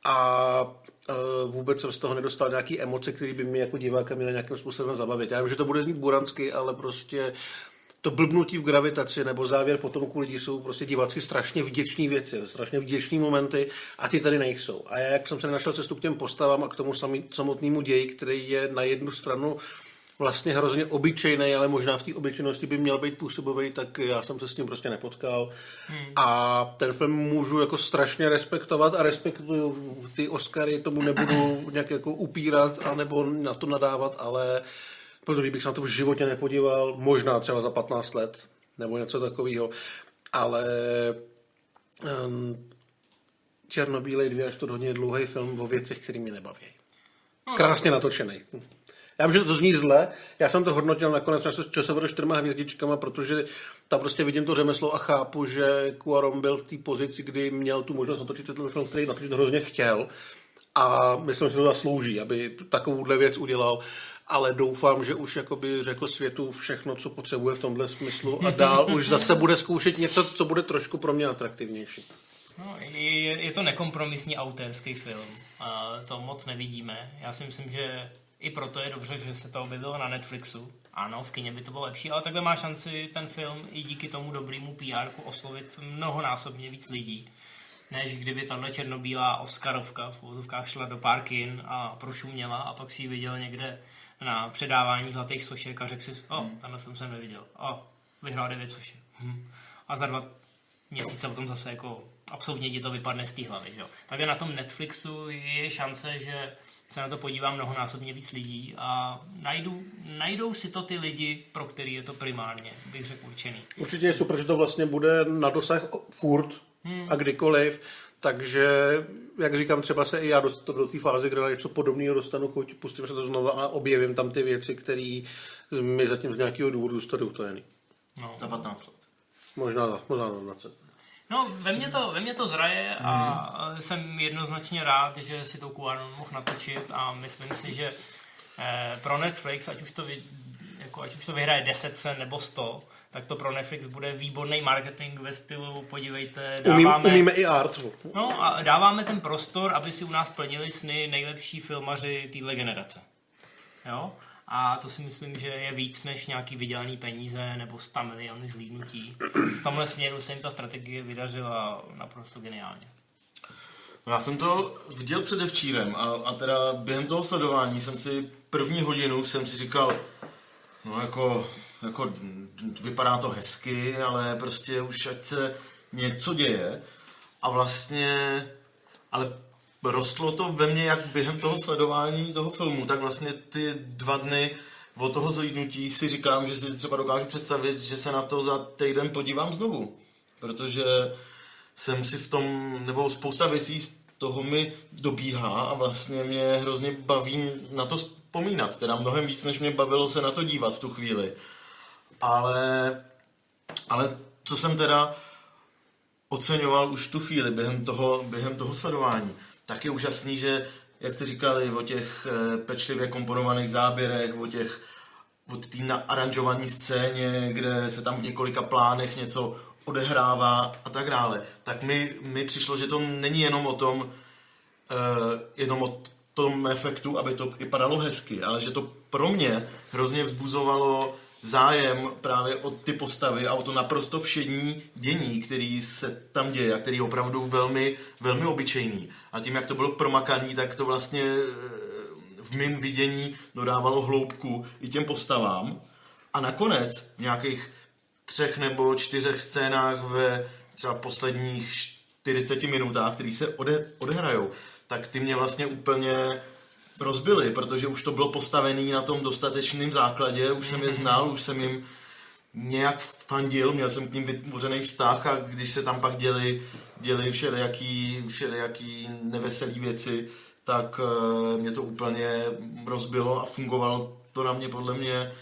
A uh, vůbec jsem z toho nedostal nějaký emoce, které by mě jako diváka měly nějakým způsobem zabavit. Já vím, že to bude znít buransky, ale prostě to blbnutí v gravitaci nebo závěr potomků lidí jsou prostě divácky strašně vděční věci, strašně vděční momenty a ty tady nejsou. A já, jak jsem se našel cestu k těm postavám a k tomu samotnému ději, který je na jednu stranu vlastně hrozně obyčejný, ale možná v té obyčejnosti by měl být působový, tak já jsem se s tím prostě nepotkal. Hmm. A ten film můžu jako strašně respektovat a respektuju ty Oscary, tomu nebudu nějak jako upírat anebo na to nadávat, ale protože bych se na to v životě nepodíval, možná třeba za 15 let, nebo něco takového, ale um, Černobílej dvě až to hodně dlouhý film o věcech, které mě nebaví. No, Krásně natočený. Já vím, že to zní zle, já jsem to hodnotil nakonec časově čtyřma hvězdičkama, protože tam prostě vidím to řemeslo a chápu, že Cuaron byl v té pozici, kdy měl tu možnost natočit ten film, který natočit hrozně chtěl a myslím, že to zaslouží, aby takovouhle věc udělal ale doufám, že už jakoby řekl světu všechno, co potřebuje v tomhle smyslu a dál už zase bude zkoušet něco, co bude trošku pro mě atraktivnější. No, je, je to nekompromisní autorský film. A to moc nevidíme. Já si myslím, že i proto je dobře, že se to objevilo na Netflixu. Ano, v kině by to bylo lepší, ale takhle má šanci ten film i díky tomu dobrému PR oslovit mnohonásobně víc lidí, než kdyby tahle černobílá Oscarovka v vozovkách šla do parkin a prošuměla a pak si ji viděl někde na předávání zlatých sošek a řekl si, o, oh, tenhle film jsem neviděl. O, vyhrál devět sošek. Hm. A za dva měsíce potom zase jako absolutně ti to vypadne z té hlavy. Že? Takže na tom Netflixu je šance, že se na to podívá mnohonásobně víc lidí a najdou, najdou si to ty lidi, pro který je to primárně, bych řekl, určený. Určitě je super, že to vlastně bude na dosah furt hmm. a kdykoliv, takže jak říkám, třeba se i já dostanu do té fáze, kde na něco podobného dostanu chuť, pustím se to znovu a objevím tam ty věci, které mi zatím z nějakého důvodu zůstaly utajený. No. Za 15 let. Možná, možná na 20. No, ve mně to, ve mně to zraje a mm. jsem jednoznačně rád, že si to Kuarno mohl natočit a myslím si, že eh, pro Netflix, ať už to, vy, jako, ať už to vyhraje 10 nebo 100, tak to pro Netflix bude výborný marketing ve stylu, podívejte, dáváme... Umím, umíme i art. No a dáváme ten prostor, aby si u nás plnili sny nejlepší filmaři téhle generace. Jo? A to si myslím, že je víc než nějaký vydělaný peníze nebo 100 miliony zlídnutí. V tomhle směru se jim ta strategie vydařila naprosto geniálně. No já jsem to viděl předevčírem a, a teda během toho sledování jsem si první hodinu jsem si říkal, no jako jako vypadá to hezky, ale prostě už ať se něco děje. A vlastně, ale rostlo to ve mně jak během toho sledování toho filmu, tak vlastně ty dva dny od toho zlídnutí si říkám, že si třeba dokážu představit, že se na to za týden podívám znovu, protože jsem si v tom, nebo spousta věcí z toho mi dobíhá a vlastně mě hrozně baví na to vzpomínat, teda mnohem víc, než mě bavilo se na to dívat v tu chvíli ale, ale co jsem teda oceňoval už tu chvíli během toho, během toho sledování, tak je úžasný, že jak jste říkali o těch eh, pečlivě komponovaných záběrech, o těch od té naaranžované scéně, kde se tam v několika plánech něco odehrává a tak dále, tak mi, mi přišlo, že to není jenom o tom, uh, jenom o tom efektu, aby to vypadalo hezky, ale že to pro mě hrozně vzbuzovalo zájem právě o ty postavy a o to naprosto všední dění, který se tam děje a který je opravdu velmi, velmi obyčejný. A tím, jak to bylo promakaný, tak to vlastně eh, v mém vidění dodávalo hloubku i těm postavám. A nakonec v nějakých třech nebo čtyřech scénách ve třeba posledních 40 minutách, které se ode, odehrajou, tak ty mě vlastně úplně rozbili, protože už to bylo postavené na tom dostatečném základě, už jsem je znal, už jsem jim nějak fandil, měl jsem k ním vytvořený vztah a když se tam pak děli, děli všelijaký, všelijaký neveselý věci, tak eh, mě to úplně rozbilo a fungovalo to na mě podle mě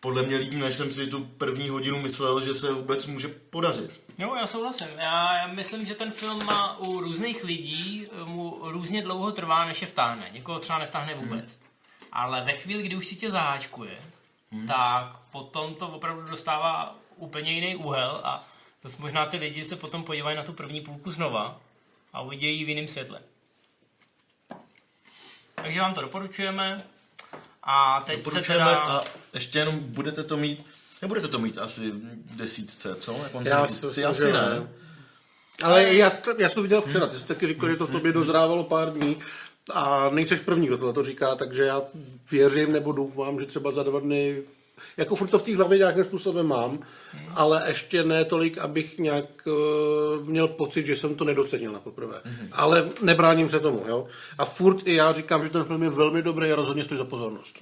podle mě líp, než jsem si tu první hodinu myslel, že se vůbec může podařit. Jo, já souhlasím. Já, já myslím, že ten film má u různých lidí mu různě dlouho trvá, než je vtáhne. Někoho třeba nevtáhne vůbec. Hmm. Ale ve chvíli, kdy už si tě zaháčkuje, hmm. tak potom to opravdu dostává úplně jiný úhel a dost možná ty lidi se potom podívají na tu první půlku znova a uvidějí ji v jiném světle. Takže vám to doporučujeme. A teď se Doporučujeme teda... a ještě jenom budete to mít, nebudete to mít asi desítce, co? Jak Já si- myslím, asi že ne. ne. Ale já, já jsem to viděl včera, ty jsi taky říkal, že to v tobě dozrávalo pár dní a nejseš první, kdo tohle to říká, takže já věřím nebo doufám, že třeba za dva dny, jako furt to v té hlavě nějakým způsobem mám, ale ještě ne tolik, abych nějak uh, měl pocit, že jsem to nedocenil na poprvé. Ale nebráním se tomu, jo. A furt i já říkám, že ten film je velmi dobrý a rozhodně stojí za pozornost.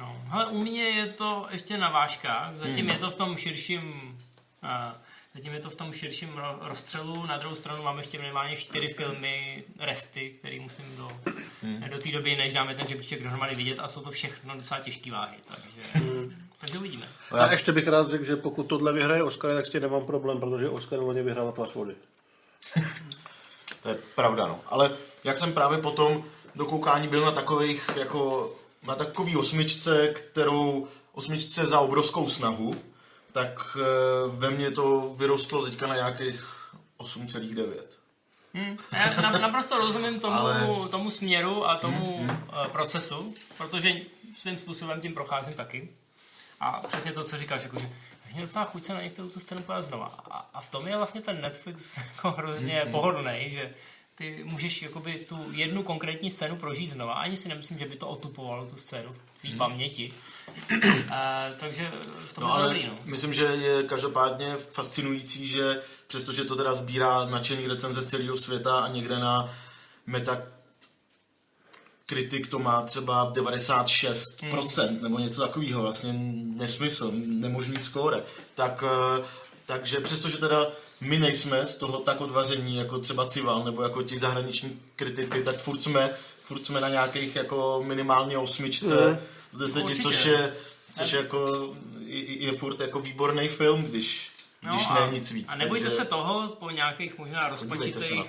No, hele, u mě je to ještě na vážkách, zatím Hmm. je to v tom širším uh, zatím je to v tom širším ro- rozstřelu, na druhou stranu mám ještě minimálně čtyři filmy, resty, které musím do, Hmm. do té doby, než dáme ten žebříček dohromady vidět a jsou to všechno docela těžké váhy, takže, takže uvidíme. A ještě bych rád řekl, že pokud tohle vyhraje Oscar, tak s tím nemám problém, protože Oscar loni vyhrál Tvář vody. To je pravda, no. Ale jak jsem právě potom do koukání byl na takových, jako na takový osmičce, kterou osmičce za obrovskou snahu, tak eh, ve mně to vyrostlo teďka na nějakých 8,9. Hmm, já na- naprosto rozumím tomu, Ale- tomu směru a tomu Hmm, uh, procesu, protože svým způsobem tím procházím taky. A přesně to, co říkáš, jakože mě docela chuť se na některou tu scénu podívat znova. A, a v tom je vlastně ten Netflix jako hrozně Hmm. pohodlný, že ty můžeš jakoby tu jednu konkrétní scénu prožít znova. Ani si nemyslím, že by to otupovalo tu scénu v tvý paměti. Uh, takže v tom No to ale dobrý, no. myslím, že je každopádně fascinující, že přestože to teda sbírá nadšený recenze z celého světa a někde na meta kritik to má třeba 96% Hmm. nebo něco takového, vlastně nesmysl, nemožný skóre. Tak, eh, takže přestože teda my nejsme z toho tak odvaření jako třeba Cival nebo jako ti zahraniční kritici, tak furt jsme, furt jsme na nějakých jako minimálně osmičce Mhm. z deseti, Určitě. což je, což jako je, je furt jako výborný film, když, když ne nic víc. No A nebojte takže- se toho, po nějakých možná na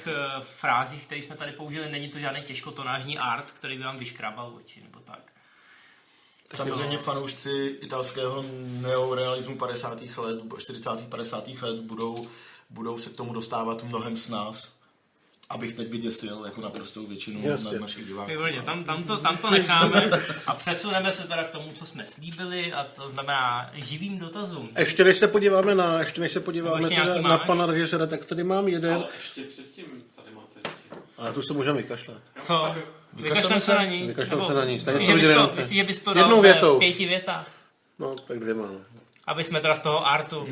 eh, frázích, které jsme tady použili, není to žádný těžkotonážní art, který by vám vyškrábal oči, nebo tak. Samozřejmě fanoušci italského neorealismu 50. let, 40. 50. let budou, budou se k tomu dostávat mnohem s nás, abych teď vyděsil jako naprostou většinu Jasně. na našich diváků. Výborně, tam, tam, to, tam to necháme a přesuneme se teda k tomu, co jsme slíbili, a to znamená živým dotazům. Ještě než se podíváme na, ještě než se podíváme ještě teda na pana režiséra, tak tady mám jeden. Ale ještě předtím tady máte ještě. A tu se můžeme vykašlat. Co? Vykašleme se na ní? Vykašleme se na ní. Stejně Myslíš, to že bys viděli myslíš, že bys to dal Jednou ve- větou. v pěti větách? No, tak dvěma. No. Aby jsme teda z toho artu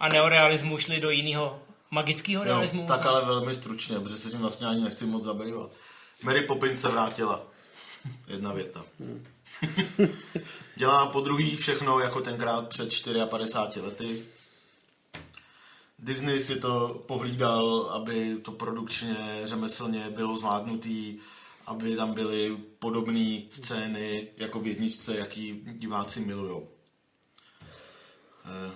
a neorealismu šli do jiného magického Jo, realismu? tak ale velmi stručně, protože se tím vlastně ani nechci moc zabývat. Mary Poppins se vrátila. Jedna věta. Dělá po druhý všechno jako tenkrát před 54 lety. Disney si to pohlídal, aby to produkčně, řemeslně bylo zvládnutý, aby tam byly podobné scény jako v jedničce, jaký diváci milujou. Eh,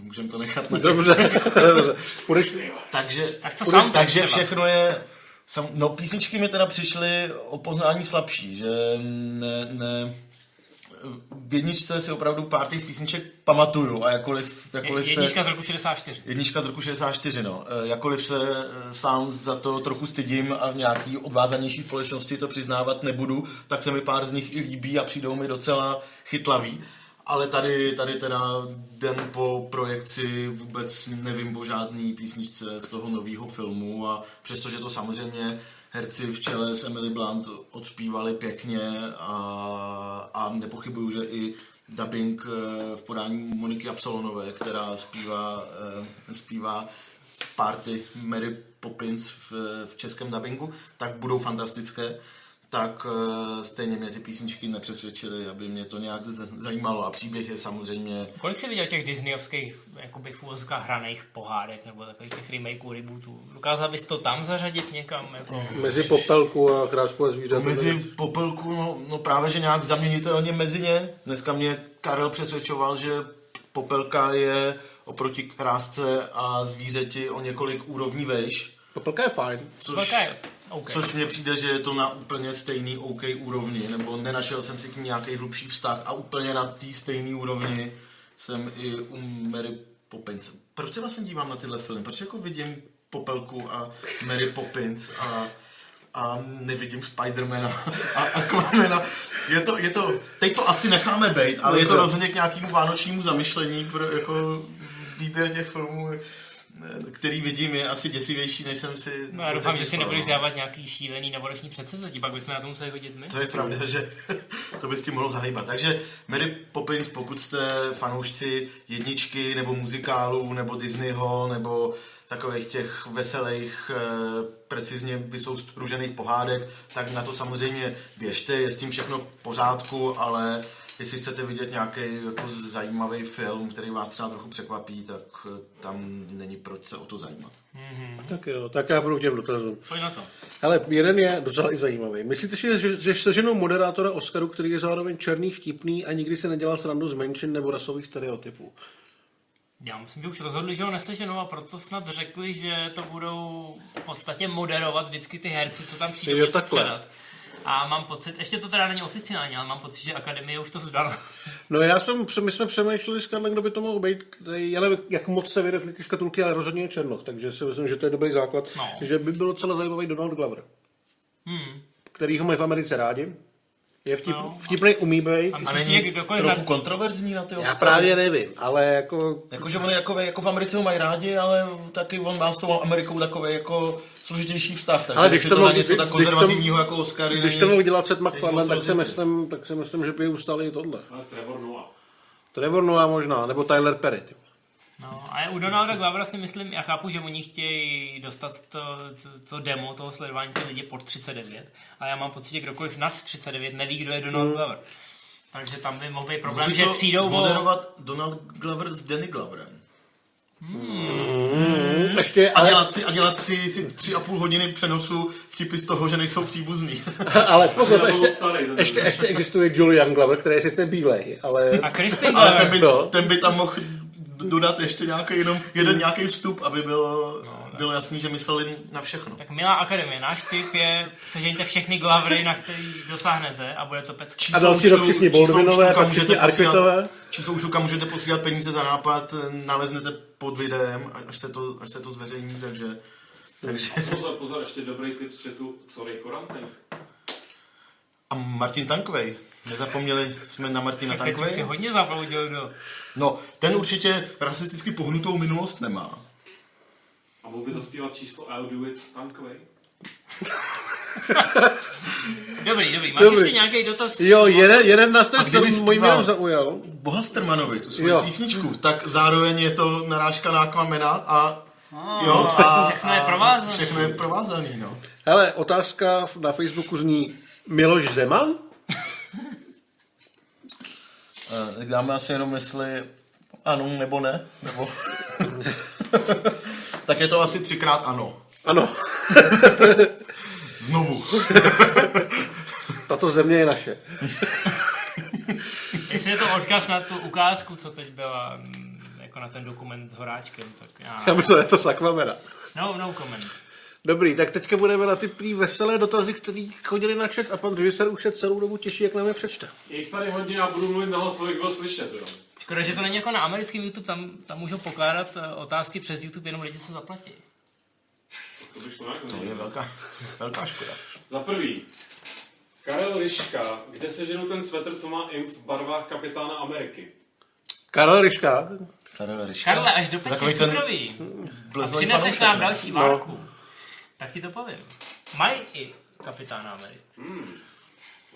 Můžeme to nechat na Dobře, dobře. Půjdeš, takže, Tak to bude- soundtrack takže třeba. všechno je... Sam, no písničky mi teda přišly o poznání slabší, že ne, ne, v jedničce si opravdu pár těch písniček pamatuju a jakkoliv, jakkoliv se... Jednička z roku 64. Jednička z roku 64, no. E, Jakkoliv se e, sám za to trochu stydím a v nějaký odvázanější společnosti to přiznávat nebudu, tak se mi pár z nich i líbí a přijdou mi docela chytlavý. Ale tady, tady teda den po projekci vůbec nevím o žádný písničce z toho nového filmu a přestože to samozřejmě herci v čele s Emily Blunt odspívali pěkně a, a nepochybuju, že i dubbing eh, v podání Moniky Absolonové, která zpívá, eh, zpívá party Mary Poppins v, v českém dubbingu, tak budou fantastické. Tak eh, stejně mě ty písničky nepřesvědčily, aby mě to nějak zajímalo. A příběh je samozřejmě... Kolik jsi viděl těch disneyovských, jakoby v hraných pohádek, nebo takových těch remakeů, rebootů? Dokázal bys to tam zařadit někam? Jako... Mezi popelku a krásku a zvířat. Mezi popelku, no, no právě, že nějak zaměnitelně mezi ně. Dneska mě Karel přesvědčoval, že popelka je oproti krásce a zvířeti o několik úrovní vejš. Popelka je fajn. Což, Popelka je OK. což mně přijde, že je to na úplně stejný OK úrovni, nebo nenašel jsem si k ní nějaký hlubší vztah a úplně na té stejné úrovni jsem i u Mary Poppins. Proč se vlastně dívám na tyhle filmy? Proč jako vidím Popelku a Mary Poppins a a nevidím Spidermana a Aquamana. Je to, je to, teď to asi necháme být, ale je to rozhodně k nějakému vánočnímu zamyšlení pro jako výběr těch filmů, který vidím, je asi děsivější, než jsem si... No já doufám, že si nebudeš no. dávat nějaký šílený novoroční předsevzetí, pak bychom na to museli hodit my. To je pravda, že to by s tím mohlo zahýbat. Takže Mary Poppins, pokud jste fanoušci jedničky, nebo muzikálů, nebo Disneyho, nebo takových těch veselých, eh, precizně vysoustružených pohádek, tak na to samozřejmě běžte, je s tím všechno v pořádku, ale jestli chcete vidět nějaký jako zajímavý film, který vás třeba trochu překvapí, tak eh, tam není proč se o to zajímat. Tak jo, tak já budu k těm dotazům. Pojď na to. Ale jeden je docela i zajímavý. Myslíte si, že, že seženou moderátora Oscaru, který je zároveň černý, vtipný a nikdy se nedělal srandu z menšin nebo rasových stereotypů? Já myslím, že už rozhodli, že ho neseženou a proto snad řekli, že to budou v podstatě moderovat vždycky ty herci, co tam přijdou Jo, takhle. předat. A mám pocit, ještě to teda není oficiální, ale mám pocit, že Akademie už to zdala. No já jsem, my jsme přemýšleli s Karlem, kdo by to mohl být. Já nevím, jak moc se vyretli ty škatulky, ale rozhodně je Černoch, takže si myslím, že to je dobrý základ. No. Že by bylo docela zajímavý Donald Glover, Hmm. který ho mají v Americe rádi. Je vtip, No. vtipný, umí být. A není že trochu na- kontroverzní na ty Já Oscary? právě nevím, ale jako... Jakože on jako, jako v Americe ho mají rádi, ale taky on má s tou Amerikou takový jako složitější vztah. Takže Ale když to na něco tak konzervativního jako Oscary Když to není MacFarlane, moc tak si, myslím, tak si myslím, že by ustáli i tohle. Ale Trevor Noah. Trevor Noah možná, nebo Tyler Perry. ty. No, a u Donalda Glovera si myslím, já chápu, že oni chtějí dostat to, to, to demo toho sledování ty lidi pod 39, a já mám pocit, že kdokoliv nad 39 neví, kdo je Donald Hmm. Glover. Takže tam by mohl být problém, že to přijdou o... moderovat Donald Glover s Danny Gloverem. Mm, ještě, A ale, dělat si, a dělat si, si tři a půl hodiny přenosu vtipy z toho, že nejsou příbuzní. ale pozor, ještě, starý, ten ještě, ještě existuje Julian Glover, který je sice bílej, ale... A Crispin Ale ten by, No. ten by tam mohl dodat ještě nějaký jenom jeden nějaký vstup, aby bylo, bylo jasný, že mysleli na všechno. Tak milá akademie, náš tip je, sežeňte všechny Glovery, na který dosáhnete a bude to pecky. A další rok všichni kam pak všichni můžete posílat- Arquettové. Číslo účtu, kam můžete posílat peníze za nápad, naleznete pod videem, až se to, až se to zveřejní, takže... takže Pozor, pozor, ještě dobrý tip z chatu. Sorry, Korantank. a Martin Tankvej. Nezapomněli jsme na Martina Tak teď už si hodně zabloudil do... No, ten určitě rasisticky pohnutou minulost nemá. Mohl by zaspívat číslo I'll do it tankovej? Dobrý, dobrý. Máš Dobrý. ještě nějaký dotaz? Jo, jeden, jeden nás A dnes kdyby mojí zpíval- měrou zaujal. Bohastermanovi, tu svoji Jo. písničku, tak zároveň je to narážka na Aquamena a Oh, jo, a, všechno je provázaný. Všechno je provázaný, no. Hele, otázka na Facebooku zní Miloš Zeman? Eh, Tak dáme asi jenom jestli ano nebo ne, nebo... tak je to asi třikrát ano. Ano, Znovu. tato země je naše. Jestli je to odkaz na tu ukázku, co teď byla, mm, jako na ten dokument s Horáčkem, tak já... Já myslel, že to z Aquamena. No, no comment. Dobrý, tak teďka budeme na ty prý veselé dotazy, které chodili na chat a pan režisér už se celou dobu těší, jak nám je přečte. Je jich tady hodně, já budu mluvit nahlas, abych byl slyšet, jo. Škoda, že to není jako na americkém YouTube, tam, tam můžou pokládat eh, otázky přes YouTube jenom lidi, co zaplatí. To to nějak To je velká, velká škoda. Za prvý, Karel Ryška, kde seženu ten svetr, co má imp v barvách kapitána Ameriky? Karel Ryška, Karel Ryška. Karle, až do pečí ten cukroví a přineseš nám další várku, tak ti to povím. Mají i kapitána Ameriky. Hmm.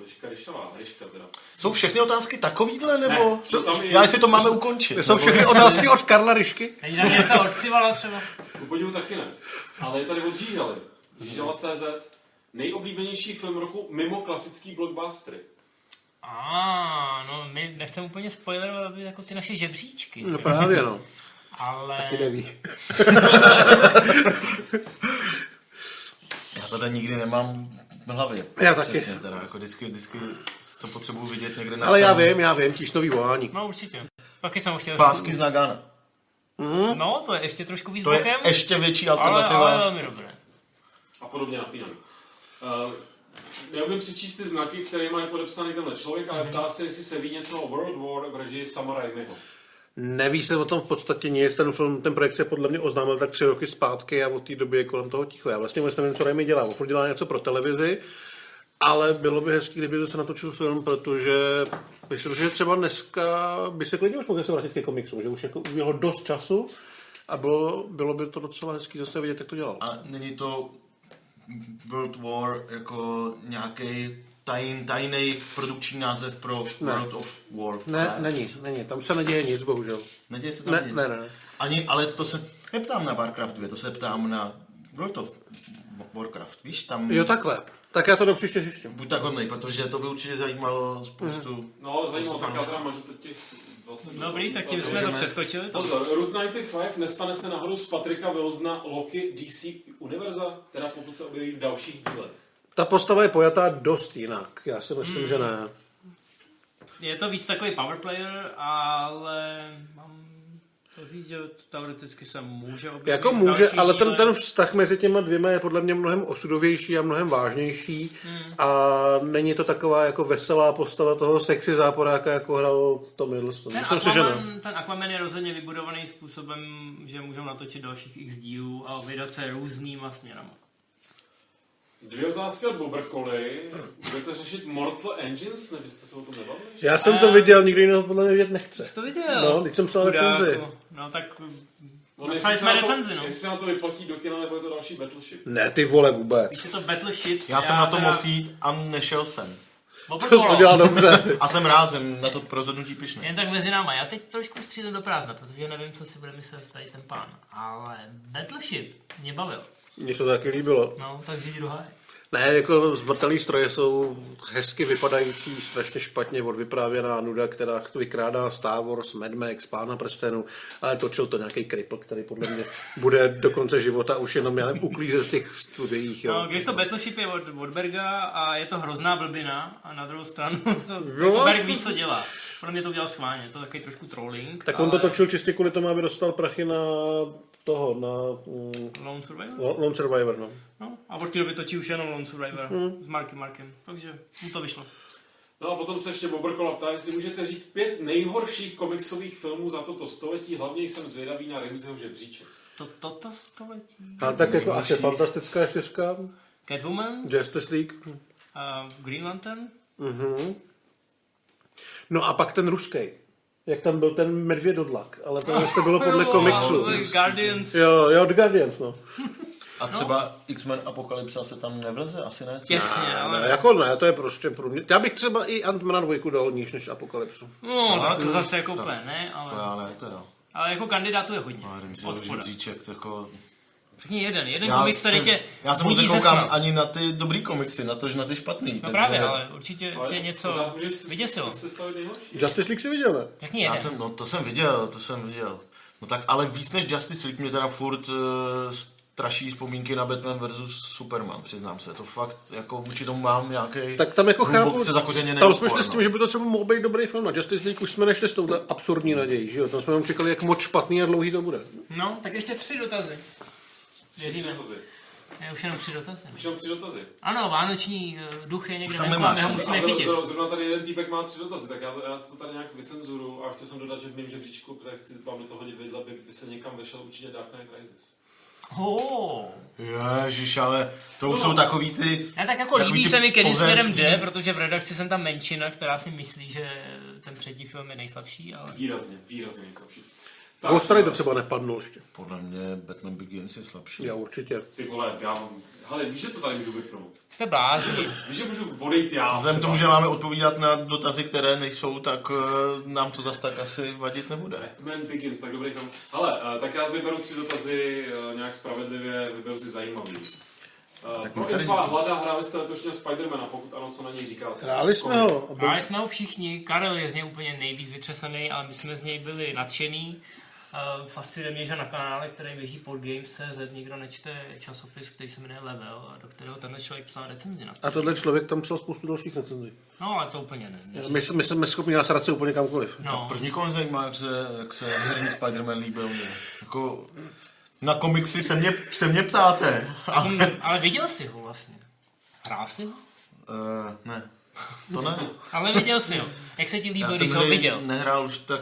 Ryška, Ryšavá, Ryška teda. Jsou všechny otázky takovýhle, nebo... Ne, tam Já jestli to máme ukončit. jsou všechny otázky od Karla Ryšky? Není tam něco od Civala třeba? Ku podivu taky ne. Ale je tady od Žížaly. Žížala.cz Nejoblíbenější film roku mimo klasický blockbustery. A, no, my nechceme úplně spoilerovat aby jako ty naše žebříčky. No právě, no. Ale... Taky neví. Já to nikdy nemám v hlavě. Já taky. Přesně, teda, jako vždycky, vždycky, co potřebuji vidět někde na Ale já vím, já vím, tísnový volání. No určitě. Taky jsem ho chtěl Pásky z Nagana. Mm. No, to je ještě trošku víc To je bokem. ještě větší ale, alternativa. ale velmi dobré. A podobně napínaný. Uh, neumím přečíst ty znaky, které má podepsaný tenhle člověk, ale ptá se, jestli se ví něco o World War v režii Sama Raimiho. Neví se o tom v podstatě nic, ten film, ten projekt se podle mě oznámil tak tři roky zpátky a od té doby je kolem toho ticho. Já vlastně vůbec nevím, co Raimi dělá. On dělá něco pro televizi, ale bylo by hezký, kdyby se natočil film, protože myslím, že třeba dneska by se klidně už mohl se vrátit ke komiksům, že už jako uběhlo dost času a bylo, bylo by to docela hezký zase vidět, jak to dělal. A není to World War jako nějaký tajn, tajný produkční název pro Ne. World of War. Ne, není, není, tam se neděje nic, bohužel. Neděje se tam Ne, nic. ne, ne, ne. Ani, ale to se neptám na Warcraft 2, to se ptám na World of Warcraft, víš, tam... Jo, takhle. Tak já to do příště zjistím. Buď tak hodnej, protože to by určitě zajímalo spoustu... Mhm. No, zajímalo, tak já teda teď těch 20 Dobrý, tak tím jsme to přeskočili. Pozor, Route 95 nestane se náhodou z Patrika Wilsona Loki DC Univerza, teda pokud se objeví v dalších dílech. Ta postava je pojatá dost jinak. Já si myslím, Hmm. že ne. Je to víc takový power player, ale mám to říct, že teoreticky se může objevit Jako může, ale ten, ten vztah mezi těma dvěma je podle mě mnohem osudovější a mnohem vážnější Hmm. a není to taková jako veselá postava toho sexy záporáka, jako hrál Tom Hiddleston. Ten Myslím si, že ne. Aquaman, ten Aquaman je rozhodně vybudovaný způsobem, že můžou natočit dalších x dílů a vydat se různýma směrama. Dvě otázky od Boberkoly. Budete řešit Mortal Engines? Ne, vy jste se o tom nebavili? Já jsem to viděl, nikdo jiný to podle mě vidět nechce. Jsi to viděl? No, teď jsem psal recenzi. No tak No, jestli, se jsme na to, recenzi, no. jestli se na to vyplatí do kina, nebo je to další Battleship. Ne, ty vole vůbec. Když je to Battleship, Já jsem na to mohl jít a nešel jsem. Bobrkolo. To jsi udělal dobře. A jsem rád, jsem na to rozhodnutí pišný. Jen tak mezi náma. Já teď trošku střídám do prázdna, protože nevím, co si bude myslet tady ten pán. Ale Battleship mě bavil. Mně se to taky líbilo. No, takže jdi do háje. Ne, jako zmrtelý stroje jsou hezky vypadající, strašně špatně odvyprávěná nuda, která vykrádá Star Wars, Mad Max, Pána prstenů, ale točil to nějaký kripl, který podle mě bude do konce života už jenom já nevím, uklízet z těch studiích. Jo. No, když to Battleship je od, od Berga a je to hrozná blbina a na druhou stranu to No. jako Berg ví, co dělá. Pro mě to udělal schválně, je to takový trošku trolling. tak ale... on to točil čistě kvůli tomu, aby dostal prachy na toho, na mm, Lone Survivor? Lo- Lone Survivor, no. No, a od té doby točí už jenom Lone Survivor Hmm. s Markem Markem, takže mu to vyšlo. No a potom se ještě Boberkola ptá, jestli můžete říct pět nejhorších komiksových filmů za toto století. Hlavně jsem zvědavý na Rimseyho žebříček. To, toto století. A tak jako asi fantastická čtyřka, Catwoman, Justice League. uh, Green Lantern, Mhm. No a pak ten ruský. Jak tam byl ten medvědodlak, ale to vlastně bylo podle Jo, komiksu. Guardians. Jo, jo, The Guardians, no. A třeba X-Men Apokalypsa se tam nevleze? Asi ne? Jasně, Ne, ale... jako ne, to je prostě pro mě. Já bych třeba i Ant-Mana dvojku dal níž než Apokalypsu. No, tak to to- zase jako to- úplně ne, To ale... já ne, teda. Ale jako kandidátů je hodně. Ale nevím si, Od že spoda. žebříček, jako... Řekni jeden, jeden Já, komiks, který se, tě já se moc nekoukám ani na ty dobrý komiksy, na to, že na ty špatný. No takže- právě, ale určitě Ale tě něco vyděsilo. Justice League si viděl, ne? Řekni Já jeden. jsem, no to jsem viděl, to jsem viděl. No tak, ale víc než Justice League mě teda furt uh, straší vzpomínky na Batman versus Superman, přiznám se. To fakt, jako vůči tomu mám nějaký Tak tam jako chápu, zakořeněný tam jsme šli s tím, no. že by to třeba mohl být dobrý film. Na Justice League už jsme nešli s touhle absurdní nadějí, že jo? Tam jsme jenom čekali, jak moc špatný a dlouhý to bude. No, tak ještě tři dotazy. Věříme. Ne, už jenom tři dotazy. Už jenom tři dotazy. Ano, vánoční eh, duch je někde tam venku a my nemáš. ho musíme chytit. zrovna, zrovna tady jeden týpek má tři dotazy, tak já, já to tady nějak vycenzuru a chtěl jsem dodat, že v mém žebříčku, protože chci vám do toho hodit vidle, by, by se někam vešel určitě Dark Knight Rises. Oh. Ježiš, ale to už jsou takový ty... Já tak jako líbí se mi, který směrem pozerský- jde, protože v redakci jsem tam menšina, která si myslí, že ten třetí film je nejslabší, ale... Výrazně, výrazně nejslabší. Ghost Rider třeba nepadnul ještě. Podle mě Batman Begins je slabší. Já určitě. Ty vole, já mám... Hele, víš, že to tady můžu vypnout? Jste blázni. Víš, že můžu odejít já? Vzhledem tomu, že máme odpovídat na dotazy, které nejsou, tak uh, nám to zas tak asi vadit nebude. Man Begins, tak dobrý film. Hele, eh, tak já vyberu tři dotazy eh, nějak spravedlivě, vyberu ty zajímavý. Uh, Tak pro Infa hledá hra z letošního Spidermana, pokud ano, co na něj říkáte. Hráli jsme ho. Hráli jsme ho všichni, Karel je z něj úplně nejvíc vytřesený, ale my jsme z něj byli nadšený. Uh, fascinuje mě, že na kanále, který běží pod Games.cz, nikdo nečte časopis, který se jmenuje Level, a do kterého tenhle člověk psal recenzi na A tenhle člověk tam psal spoustu dalších recenzí. No, ale to úplně ne. ne. My, my jsme schopni nasrat se úplně kamkoliv. No. Proč nikoho nezajímá, jak se, jak se herní Spider-Man líbil mě? Jako, na komiksy se mě, se mě ptáte. A, uh, Ale viděl jsi ho vlastně. Hrál jsi ho? ne, to ne. Ale viděl jsi ho. Jak se ti Já líbil, jsem když jsi ho viděl? nehrál už tak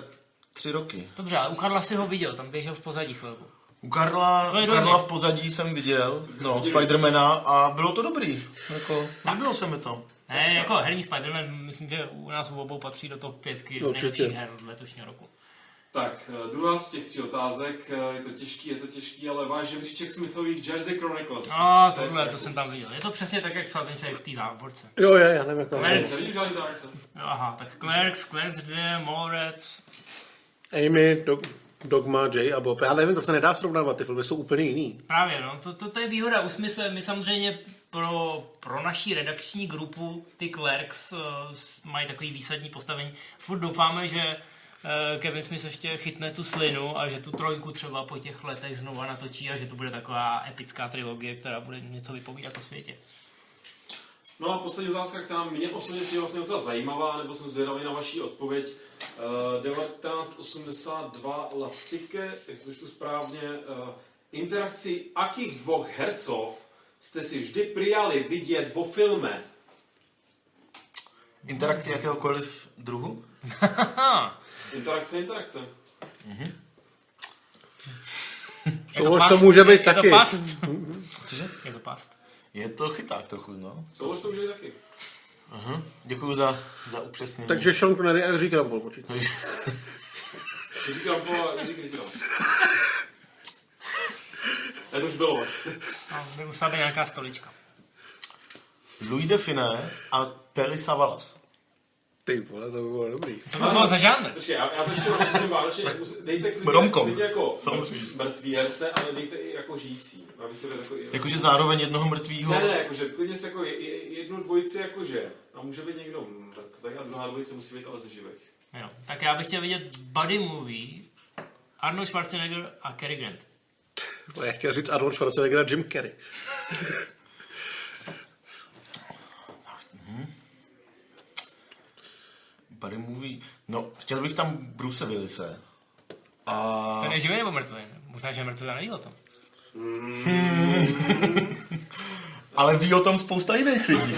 tři roky. Dobře, ale u Karla si ho viděl, tam běžel v pozadí chvilku. U Karla, To u Karla v pozadí jsem viděl, no, Spidermana a bylo to dobrý. Jako, líbilo se mi to. Ne, jako herní Spider-Man, myslím, že u nás u obou patří do top pětky nejlepších her letošního roku. Tak, eh, druhá z těch tří otázek, eh, je to těžký, je to těžký, ale váš žebříček Smithových Jersey Chronicles. No, tohle, to jako- jsem tam viděl. Je to přesně tak, jak psal ten člověk v té závorce. Jo, je, já nevím, jak to. Jo, aha, tak Clerks, Clerks 2, Mallrats. Amy, Dog, Dogma, Jay a Bob. Já nevím, to se nedá srovnávat, ty filmy jsou úplně jiný. Právě, no, to, to, to je výhoda. Už my, samozřejmě pro, pro naší redakční grupu, ty Clerks, uh, mají takový výsadní postavení. Furt doufáme, že uh, Kevin Smith ještě chytne tu slinu a že tu trojku třeba po těch letech znova natočí a že to bude taková epická trilogie, která bude něco vypovídat o světě. No a poslední otázka, která mě osobně přijde vlastně docela zajímavá, nebo jsem zvědavý na vaší odpověď. Uh, 1982 Lacike, jestli už to správně, uh, interakci akých dvoch hercov jste si vždy přijali vidět vo filme? Interakci jakéhokoliv druhu? Interakce, interakce. Soulož to může být je taky. to past. Cože? Je to past. Je to chyták trochu, no. To může být taky. Aha. Děkuji za, za upřesnění. Takže Sean Connery a Jiří Krampol počítá. Jiří Krampol a Jiří. Ne, to už bylo. No, by musela být nějaká stolička. Louis de Finé a Telly Savalas. Ty vole, to by bylo dobrý. Co by bylo za žánr? Počkej, já, já to ještě rozhodím vážně. musí- Dejte klidně, jako samozřejmě. mrtvý herce, ale dejte i jako žijící. Já bych to jako, Jakože zároveň jednoho mrtvýho. Ne, ne, jakože klidně se jako je- je- jednu dvojici jakože. A může být někdo mrtvý a druhá dvojice musí být ale ze živých. Jo. Tak já bych chtěl vidět buddy movie Arnold Schwarzenegger a Cary Grant. Já chtěl říct Arnold Schwarzenegger a Jim Carrey. Buddy movie. No, chtěl bych tam Bruce Willise. A... Ten je živý nebo mrtvý? Možná, že je mrtvý a neví o tom. Ale ví o tom spousta jiných lidí.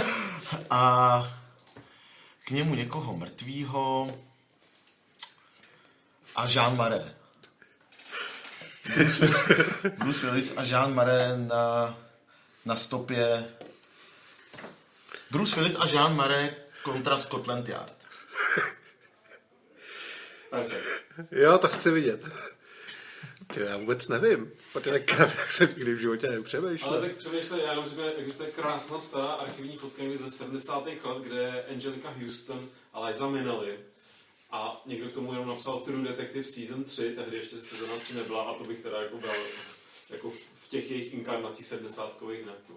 a k němu někoho mrtvýho a Jean Marais. Bruce, Bruce Willis a Jean Marais na, na stopě. Bruce Willis a Jean Marais kontra Scotland Yard. Perfekt. Jo, to chci vidět. Ty, já vůbec nevím, protože tak jak jsem nikdy v životě Ale nepřemýšlel. tak přemýšlej, já jenom řeknu, existuje krásná stará archivní fotka ze 70. let, kde je Angelica Houston a Liza Minnelli. A někdo k tomu jenom napsal True Detective Season 3, tehdy ještě sezona 3 nebyla a to bych teda jako bral jako v těch jejich inkarnacích 70 hned. No.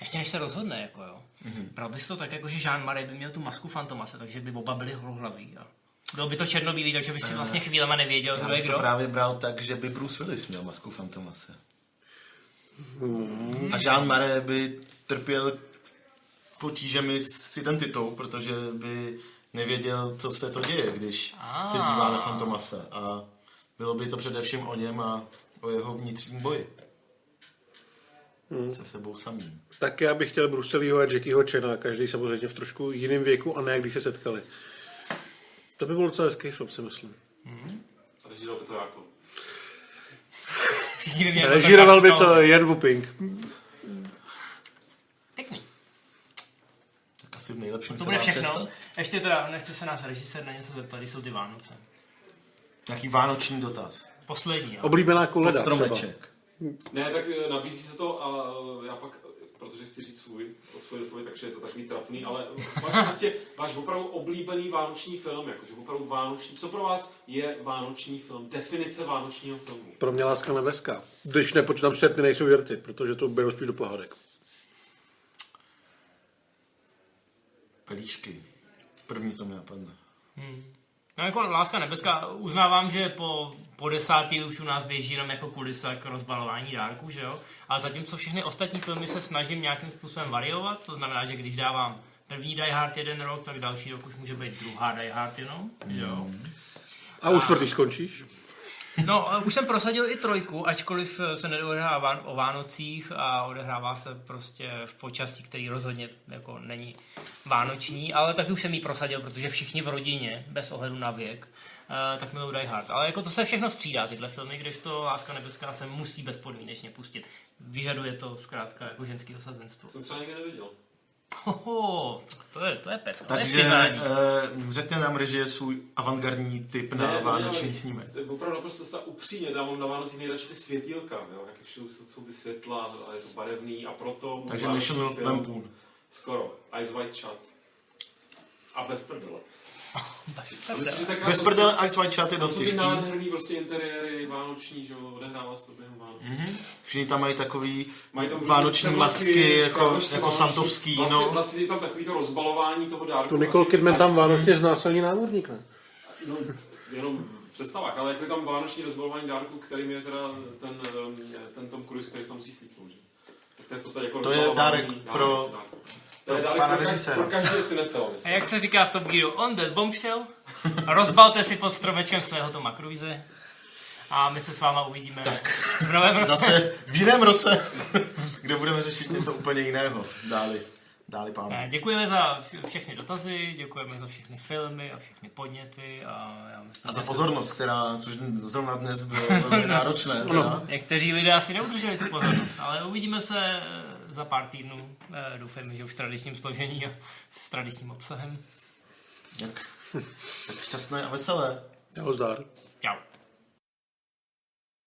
Ještě než se rozhodne, jako jo. Mm-hmm. Bral bys to tak, jako že Jean Marais by měl tu masku Fantomase, takže by oba byli holohlaví. A bylo by to černobílý, takže by si vlastně chvílema nevěděl, kdo je bych to kdo. právě bral tak, že by Bruce Willis měl masku Fantomase. A Jean Marais by trpěl potížemi s identitou, protože by nevěděl, co se to děje, když se dívá na Fantomase. A bylo by to především o něm a o jeho vnitřním boji. Se sebou samým. Tak já bych chtěl Bruselího a Jackieho Chena, každý samozřejmě v trošku jiném věku a ne když se setkali. To by byl docela hezký film, si myslím. A režíroval by to jako. Režíroval by to. Jan Wuping. Pěkný. Tak asi v nejlepším To se bude dá všechno. přestat. Ještě teda, nechce se nás režisér na něco zeptat, jsou ty Vánoce. Nějaký vánoční dotaz. Poslední, jo. Oblíbená Pod koleda třeba. Ne, tak eh, nabízí se to a já pak, protože chci říct svůj, od svůj odpověď, takže je to takový trapný, ale váš, prostě, váš opravdu oblíbený vánoční film, jakože opravdu vánoční. Co pro vás je vánoční film? Definice vánočního filmu? Pro mě láska nebeská. Když nepočítám štěrty, nejsou věrty, protože to bylo spíš do pohádek. Pelíšky. První, co mi napadne. Hmm. No jako Láska nebeská, uznávám, že po, po desátý už u nás běží jenom jako kulisa k rozbalování dárků, že jo? Ale zatímco všechny ostatní filmy se snažím nějakým způsobem variovat, to znamená, že když dávám první Die Hard jeden rok, tak další rok už může být druhá Die Hard jenom, že jo? A už čtvrtý skončíš? No, a už jsem prosadil i trojku, ačkoliv eh, se neodehrává o Vánocích a odehrává se prostě v počasí, který rozhodně jako není vánoční, ale taky už jsem ji prosadil, protože všichni v rodině, bez ohledu na věk, eh, tak milují Die Hard. Ale jako to se všechno střídá, tyhle filmy, když to Láska nebeská se musí bezpodmínečně pustit. Vyžaduje to zkrátka jako ženský osazenstvo. Jsem třeba nikdy neviděl. Hoho, to je, to je pecka, to je Takže přiznání. uh, řekne nám režie svůj avantgardní tip na Ne, vánoční ne, snímek. to je Opravdu naprosto se upřímně dávám na Vánocí nejradši ty světýlka, jo, jak všude jsou, jsou ty světla a je to barevný a proto... Takže National Lampoon. Skoro. Eyes Wide Shut. A bez prdele. Bez prdele Ice White Chat je dost To jsou ty těžký. nádherný prostě interiéry vánoční, že jo, odehrává se to během Vánoc. Mhm. Všichni tam mají takový Mají tam vánoční masky, jako, vánoční- jako santovský, vlastně, no. Vlastně je tam takový to rozbalování toho dárku. To Nicole Kidman tam vánočně znásilní námořník, ne? No, jenom v představách, ale jako je tam vánoční rozbalování dárku, kterým je teda ten, ten Tom Cruise, který se tam musí slíknout, že? Tak to je v podstatě jako To je rozbalování dárek pro- To je pana pro, ka- režiséra. pro každý cinefil, A jak se říká v Top Gearu, on that bombshell, rozbalte si pod stromečkem svého Toma Cruise a my se s váma uvidíme Tak. v novém roce. Zase v jiném roce, kde budeme řešit něco úplně jiného. Dáli, dáli pánu. Děkujeme za všechny dotazy, děkujeme za všechny filmy a všechny podněty a já myslím, A za pozornost, která, což zrovna dnes bylo velmi náročné. Teda. Někteří lidé asi neudrželi tu pozornost, ale uvidíme se eh, za pár týdnů. Eh, Doufejme, že už v tradičním složení a s tradičním obsahem. Jak, tak šťastné a veselé. Jo, zdar. Čau.